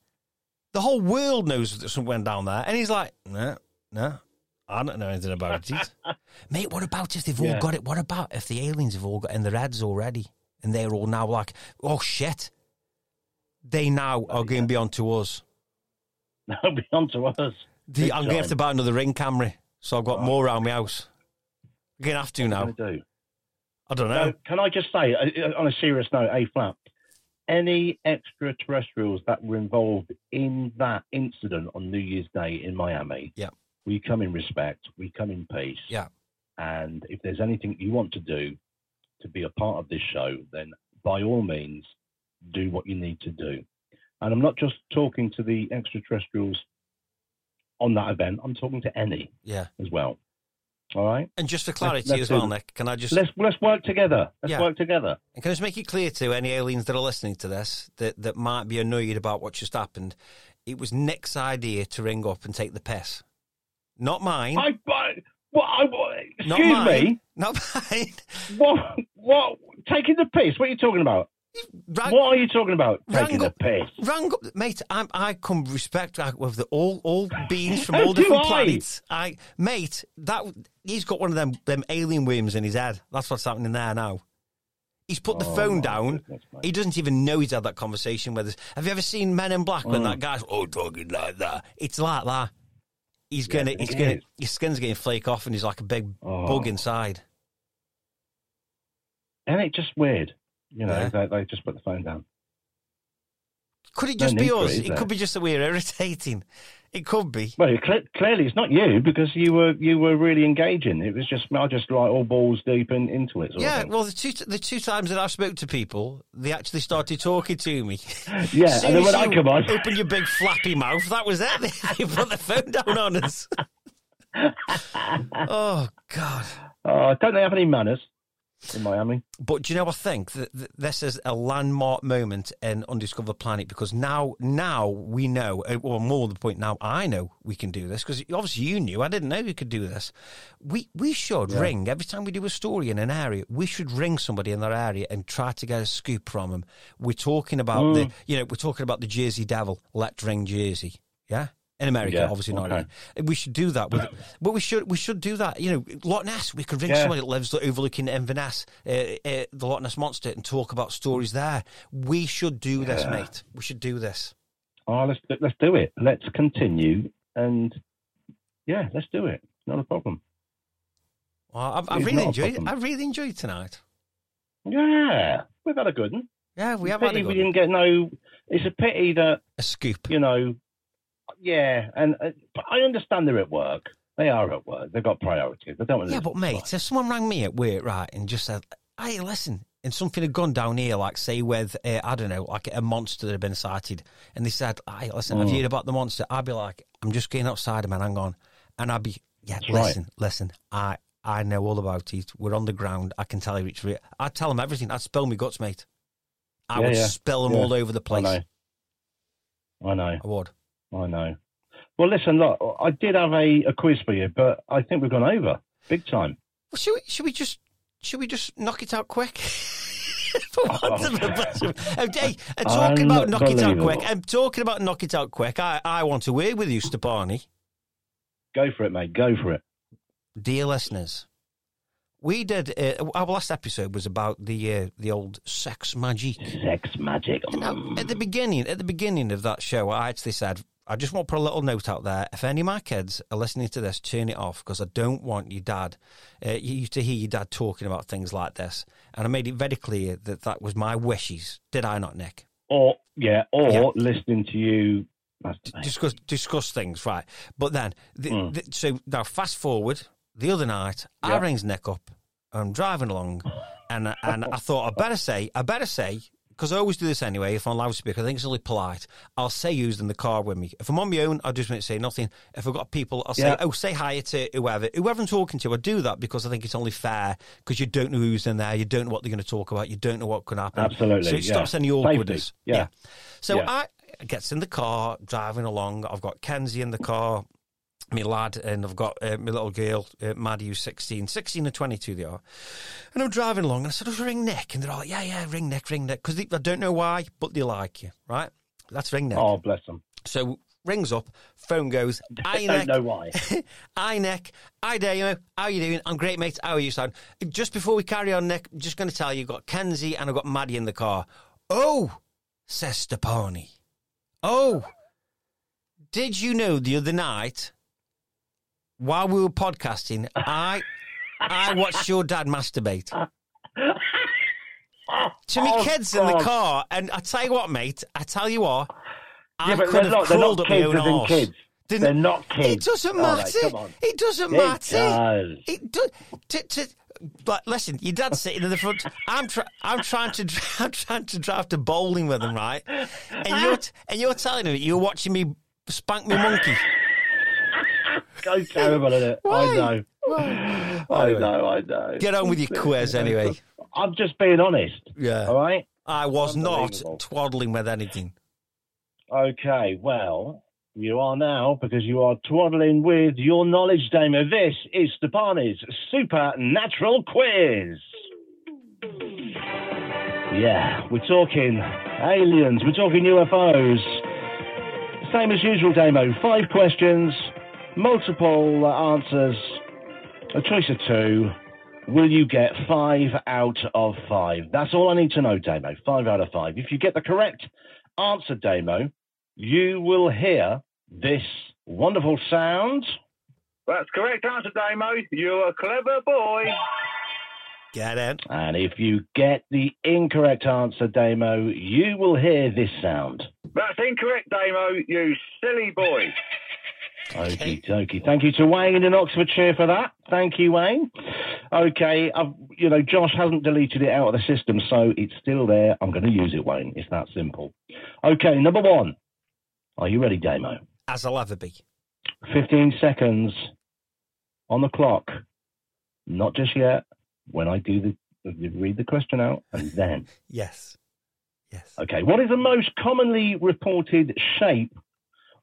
The whole world knows that something went down there, and he's like, no, no, I don't know anything about it. <laughs> Mate, what about if they've all got it? What about if the aliens have all got in their heads already, and they're all now like, oh shit, they now are going to be onto us. They'll be on to us. The, I'm going to have to buy another ring camera, so I've got Oh. more around my house. I'm going to have to now. Do? I don't know. So, can I just say, uh, on a serious note, A flat, any extraterrestrials that were involved in that incident on New Year's Day in Miami, Yeah. we come in respect, we come in peace. Yeah. And if there's anything you want to do to be a part of this show, then by all means, do what you need to do. And I'm not just talking to the extraterrestrials on that event, I'm talking to any Yeah. as well. All right? And just for clarity let's as well. Nick, can I just Let's let's work together. Let's Yeah. work together. And can I just make it clear to any aliens that are listening to this that, that might be annoyed about what just happened? It was Nick's idea to ring up and take the piss. Not mine. I, I what? I, what not excuse mine. me. Not <laughs> mine. What? What? Taking the piss? What are you talking about? Rang, What are you talking about? Taking the up- piss? rang up, mate. I'm, I come respect uh, with the all all beings from <laughs> all different I. planets. I, mate, that he's got one of them them alien worms in his head. That's what's happening there now. He's put the Oh, phone down. goodness. He doesn't even know he's had that conversation with us. Have you ever seen Men in Black when Mm. that guy's oh talking like that? It's like that. He's Yeah, gonna, it he's gonna, is. his skin's getting flake off, and he's like a big Oh. bug inside. And it's just weird. You know, Yeah. they, they just put the phone down. Could it just need be us? it, It, could be just that we're irritating. It could be. Well, cle clearly it's not you because you were you were really engaging. It was just I just like all balls deep in, into it. Yeah, well, the two the two times that I spoke to people, they actually started talking to me. <laughs> Yeah, and then when I come on- open your big flappy mouth. That was it. <laughs> They put the phone down on us. <laughs> oh God! Uh, don't they have any manners in Miami? But do you know? What I think that this is a landmark moment in Undiscovered Planet because now, now we know, uh, or more the point, now I know we can do this because obviously you knew. I didn't know you could do this. We we should ring every time we do a story in an area. We should ring somebody in that area and try to get a scoop from them. We're talking about the, mm. you know, we're talking about the Jersey Devil. Let's ring Jersey. Yeah. In America, Yeah, obviously not. okay. here. We should do that, with, but we should we should do that. You know, Loch Ness. We could ring Yeah. somebody that lives overlooking Inverness, uh, uh, the Loch Ness monster, and talk about stories there. We should do this, mate. We should do this. Oh, let's let's do it. Let's continue and yeah, let's do it. Not a problem. Well, I've, I've really enjoyed. I really enjoyed tonight. Yeah, we've had a good one. Yeah, we It's have a had a pity we didn't get no. It's a pity that a scoop. you know. Yeah, and uh, but I understand they're at work. They are at work. They've got priorities. They don't want Yeah, but mate, plot. if someone rang me at work, right, and just said, "Hey, listen," and something had gone down here, like say with uh, I don't know, like a monster that had been sighted, and they said, "Hey, listen, Mm. have you heard about the monster?" I'd be like, "I'm just going outside, man. Hang on," and I'd be, "Yeah, That's right. listen, listen, I." I know all about it. We're on the ground. I can tell you it's real. I'd tell them everything. I'd spill my guts, mate. I Yeah, would yeah, spill them yeah. all over the place. I know. I know. I would. I know. Well, listen, look, I did have a, a quiz for you, but I think we've gone over big time. Well, should we? Should we just? Should we just knock it out quick? <laughs> For want of a better- Oh, hey, talking about knock it out quick. I'm talking about knock it out quick. I, I want to work with you, Stepani. Go for it, mate. Go for it. Dear listeners, we did uh, our last episode was about the uh, the old sex magic. Sex magic. Now, at the beginning, at the beginning of that show, I actually said, I just want to put a little note out there. If any of my kids are listening to this, turn it off because I don't want your dad, uh, you to hear your dad talking about things like this. And I made it very clear that that was my wishes. Did I not, Nick? Or yeah, or Yeah. listening to you. Discuss discuss things, right? But then, the, Mm. the, so now fast forward. The other night, I rings Nick up. I'm driving along, and and I thought I better say, I better say, because I always do this anyway. If I'm on loudspeaker, I think it's only polite. I'll say who's in the car with me. If I'm on my own, I'll just might say nothing. If I've got people, I'll say, Yeah. oh, say hi to whoever, whoever I'm talking to. I do that because I think it's only fair because you don't know who's in there, you don't know what they're going to talk about, you don't know what could happen. Absolutely, So it yeah. stops any awkwardness. Safety, yeah. So Yeah. I gets in the car, driving along. I've got Kenzie in the car, my lad, and I've got uh, my little girl, uh, Maddie, who's 16, 16 and 22 they are. And I'm driving along, and I said, oh, ring Nick. And they're all, yeah, yeah, ring Nick, ring Nick. Because I don't know why, but they like you, right? That's ring Nick. Oh, bless them. So rings up, phone goes, I <laughs> don't know why. <laughs> Hi, Nick. Hi, Damo. How are you doing? I'm great, mate. How are you, son? Just before we carry on, Nick, I'm just going to tell you, I've got Kenzie and I've got Maddie in the car. Oh, says Stepani. Oh, did you know the other night, while we were podcasting, I I watched your dad masturbate to me <laughs> Oh, kids in the car, and I tell you what, mate. I tell you what. I Yeah, but could have not, crawled up my kids own as arse. kids. Didn't- They're not kids. It doesn't right, matter. on. It doesn't It matter. does. It does. To, to, but listen, your dad's sitting in the front. I'm try, I'm trying to <laughs> I'm trying to drive to bowling with him, right? And you're <laughs> t- and you're telling me you're watching me spank my monkey. So terrible, isn't it? Why? <sighs> I know. I Anyway. know, I know. Get on with your quiz anyway. I'm just being honest. Yeah. All right? I was not twaddling with anything. Okay, well, you are now because you are twaddling with your knowledge, Damo. This is Stepani's Supernatural Quiz. Yeah, we're talking aliens, we're talking UFOs. Same as usual, Damo. Five questions, multiple uh, answers, a choice of two. Will you get five out of five? That's all I need to know, Damo. Five out of five. If you get the correct answer, Damo, you will hear this wonderful sound. That's correct answer, Damo. You're a clever boy. Get in. And if you get the incorrect answer, Damo, you will hear this sound. That's incorrect, Damo, you silly boy. Okie dokie. Thank you to Wayne in Oxfordshire for that. Thank you, Wayne. Okay, I've, you know, Josh hasn't deleted it out of the system, so it's still there. I'm going to use it, Wayne. It's that simple. Okay, number one. Are you ready, Damo? As I'll ever be. 15 seconds on the clock. Not just yet. When I do the read the question out, and then. <laughs> Yes. Yes. Okay. What is the most commonly reported shape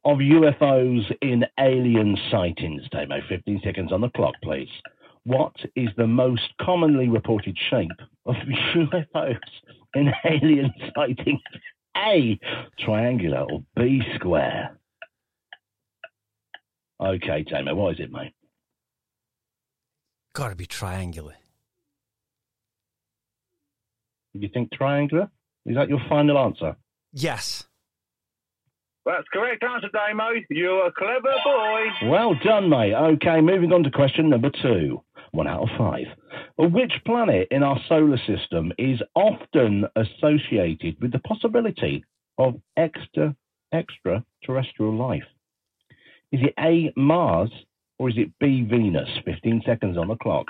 of UFOs in alien sightings, Damo? 15 seconds on the clock, please. What is the most commonly reported shape of <laughs> UFOs in alien <laughs> sightings? A, triangular or B, square? Okay, Damo, what is it, mate? Got to be triangular. You think triangular? Is that your final answer? Yes. That's correct answer, Damo. You're a clever boy. Well done, mate. Okay, moving on to question number two. One out of five. Which planet in our solar system is often associated with the possibility of extra extraterrestrial life? Is it A, Mars, or is it B, Venus? 15 seconds on the clock.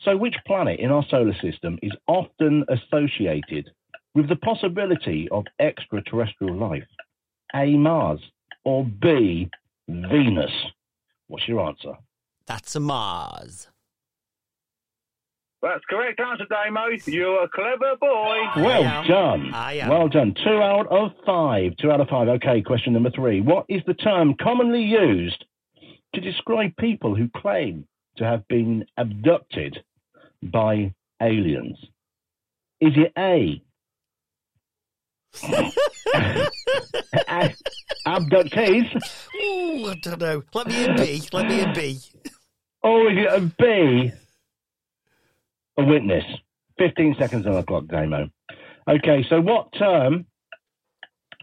So, which planet in our solar system is often associated with the possibility of extraterrestrial life? A, Mars, or B, Venus? What's your answer? That's a Mars. That's correct answer, Damo. You're a clever boy. Well done. I am. Well done. Two out of five. Two out of five. Okay, question number three. What is the term commonly used to describe people who claim to have been abducted by aliens? Is it A? <laughs> <laughs> A- abductees? Ooh, I don't know. Let me in B. Let me in B. Oh, is it a B? A witness. 15 seconds on the clock, Damo. Okay, so what term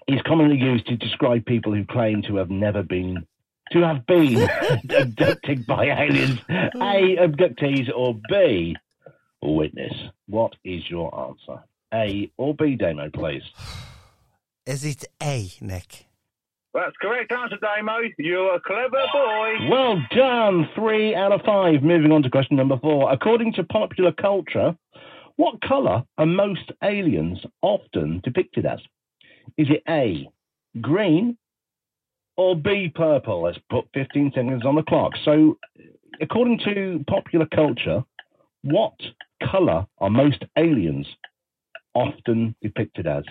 is commonly used to describe people who claim to have never been to have been <laughs> abducted by aliens? A, abductees, or B, a witness? What is your answer? A or B, Damo, please? <sighs> <laughs> Is it A, Nick? That's correct answer, Damo. You're a clever boy. Well done. Three out of five. Moving on to question number four. According to popular culture, what colour are most aliens often depicted as? Is it A, green, or B, purple? Let's put 15 seconds on the clock. So, according to popular culture, what colour are most aliens often depicted as?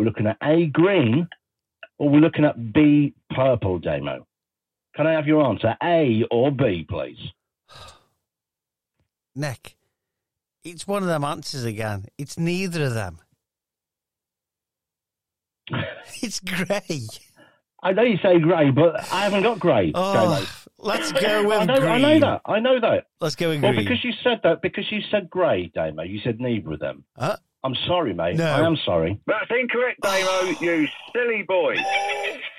We're looking at A, green, or we're looking at B, purple, Damo. Can I have your answer, A or B, please? <sighs> Nick, it's one of them answers again. It's neither of them. <laughs> It's grey. I know you say grey, but I haven't got grey. Oh, let's go <laughs> with I know, green. I know that. I know that. Let's go with Well, green. because you said that, because you said grey, Damo, you said neither of them. Huh? I'm sorry, mate. No. I am sorry. That's incorrect, Damo. You silly boy.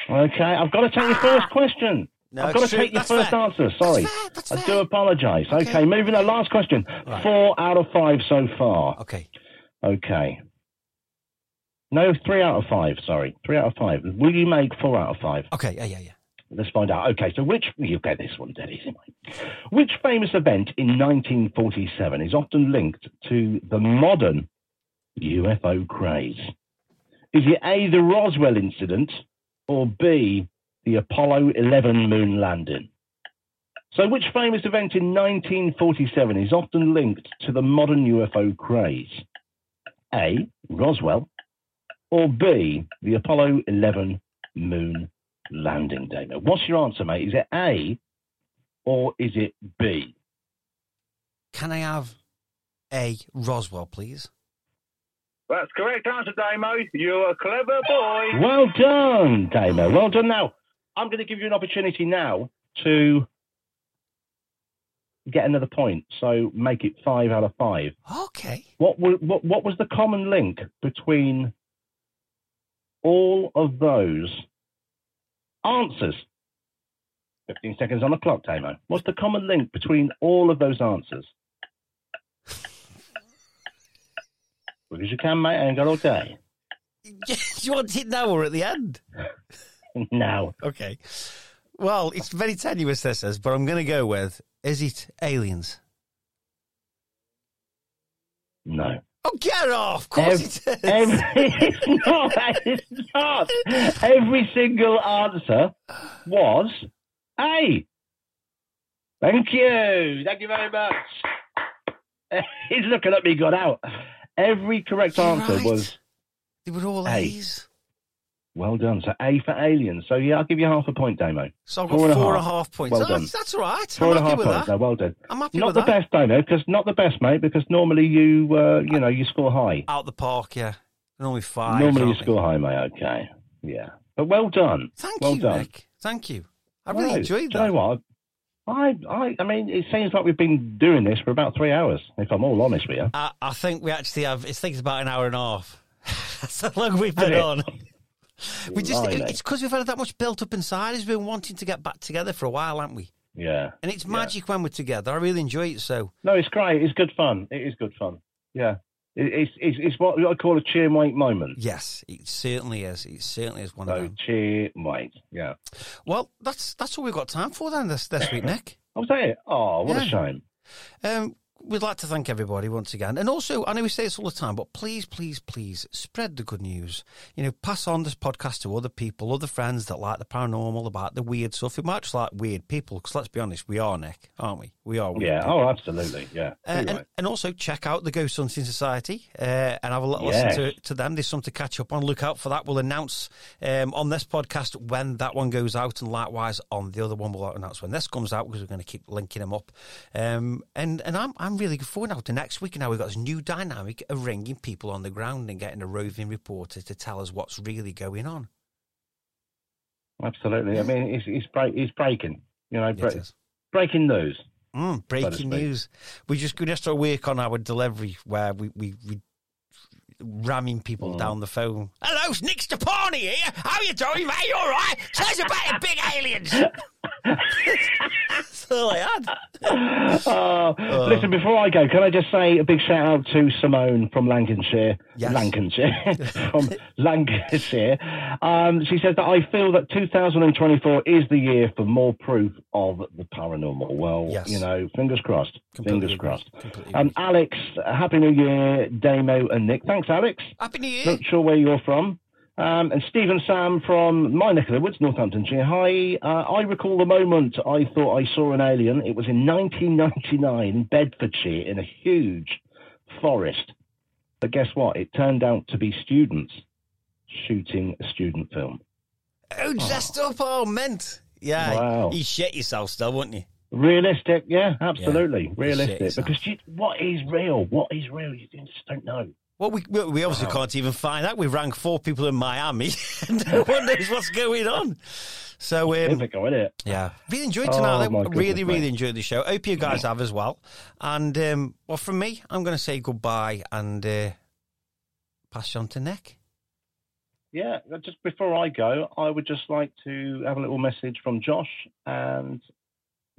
Okay, I've got to take your first question. No, I've got to true. take your That's first fair. answer. Sorry. fair, that's I fair. do apologise. Okay. moving on. Last question. Four out of five so far. Okay. Okay. No, three out of five. Sorry, three out of five. Will you make four out of five? Okay. Yeah, yeah, yeah. Let's find out. Okay, so which you get this one dead easy, mate. Which famous event in 1947 is often linked to the modern UFO craze? Is it A, the Roswell incident, or B, the Apollo 11 moon landing? So, which famous event in 1947 is often linked to the modern UFO craze? A, Roswell, or B, the Apollo 11 moon landing, Damo? What's your answer, mate? Is it A or is it B? Can I have a Roswell, please? That's correct answer, Damo. You're a clever boy. Well done, Damo. Well done. Now, I'm going to give you an opportunity now to get another point. So make it five out of five. Okay. What, wa- what, what was the common link between all of those answers? 15 seconds on the clock, Damo. What's the common link between all of those answers? Because you can, mate. I ain't got all day. Do <laughs> you want it now or at the end? <laughs> now. Okay. Well, it's very tenuous, this is, but I'm going to go with is it aliens? No. Oh, get off! Of course Ev- it is. Every, <laughs> it's not. It's not. Every single answer was A. Thank you. Thank you very much. He's looking at me, got out. Every correct answer Right. was They were all A. A's. well done. So A for aliens. So yeah, I'll give you half a point, Damo. So I've got Four and a four and a half. half points. Well Oh, done. that's, that's all right. Four I'm and a half points. that. No, well done. I'm happy Not with the that. best, Damo, because not the best, mate. Because normally you, uh, you know, you score high. Out the park, yeah. Normally five. normally you score high, mate. Okay, yeah, but well done. Thank well you, done. Nick. Thank you. I really No, enjoyed do you know what? I, I, I mean, it seems like we've been doing this for about three hours. If I'm all honest with you. I, I think we actually have. It's think it's about an hour and a half. <laughs> That's how long we've been on. We just. Blimey. It's because we've had that much built up inside. We've been wanting to get back together for a while, haven't we? Yeah. And it's Yeah. magic when we're together. I really enjoy it. So No, it's great. It's good fun. It is good fun. Yeah. It, it's, it's it's what I call a cheer mate moment. yes, it certainly is. It certainly is one of So them. cheer mate. Yeah. Well, that's that's all we've got time for then this this week, <laughs> Nick. I was it? Oh, what Yeah. a shame. Um, we'd like to thank everybody once again. And also, I know we say this all the time, but please, please, please spread the good news. You know, pass on this podcast to other people, other friends that like the paranormal, about the weird stuff. We might just like weird people, because let's be honest, we are, Nick, aren't we? We are weird. Yeah. people. Oh, absolutely. Yeah. Uh, and, and also check out the Ghost Hunting Society uh, and have a little Yes. listen to, to them. There's something to catch up on. Look out for that. We'll announce um, on this podcast when that one goes out, and likewise on the other one, we'll announce when this comes out because we're going to keep linking them up. Um, and and I'm I'm really looking forward now to next week. Now we've got this new dynamic of ringing people on the ground and getting a roving reporter to tell us what's really going on. Absolutely. I mean, it's it's, break, it's breaking. You know, bre- breaking news. Mm, breaking news. We just going to have to work on our delivery where we we, we ramming people Mm. down the phone. Hello, it's Nick Stepani here. How you doing, mate? You all right? Tell us about the big aliens. <laughs> All I had. Oh, listen, before I go, can I just say a big shout out to Simone from Lancashire? Yes. Lancashire. <laughs> from Lancashire. Um, she says that I feel that 2024 is the year for more proof of the paranormal. Well, Yes. you know, fingers crossed. Completely fingers crossed. Um. Alex, Happy New Year, Damo and Nick. Thanks, Alex. Happy New Year. Not sure where you're from. Um, and Stephen Sam from my neck of the woods, Northamptonshire. Hi. Uh, I recall the moment I thought I saw an alien. It was in 1999 in Bedfordshire in a huge forest. But guess what? It turned out to be students shooting a student film. Oh, dressed up all meant. Yeah, Wow. you shit yourself still, wouldn't you? Realistic, yeah, absolutely. Yeah, Realistic. Because you, what is real? What is real? You just don't know. Well, we we we obviously can't even find that. We've rang four people in Miami, <laughs> and no one knows what's going on. So, um, Typical, isn't it? Yeah, really enjoyed Oh, tonight. my though. really, goodness, really mate. enjoyed the show. Hope you guys have as well. And um, well, from me, I'm going to say goodbye and uh, pass you on to Nick. Yeah, uh, just before I go, I would just like to have a little message from Josh and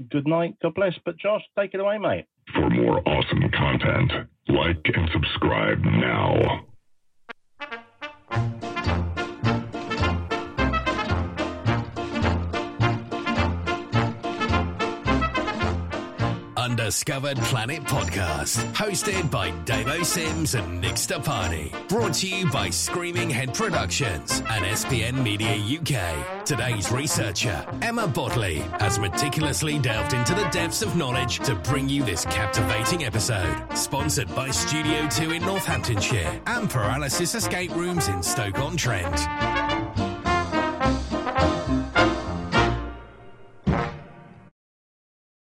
good night, God bless. But Josh, take it away, mate. For more awesome content, like and subscribe now. Undiscovered Planet Podcast, hosted by Damo Sims and Nick Stapani. Brought to you by Screaming Head Productions and SPN Media UK. Today's researcher, Emma Bodley, has meticulously delved into the depths of knowledge to bring you this captivating episode. Sponsored by Studio 2 in Northamptonshire and Paralysis Escape Rooms in Stoke-on-Trent.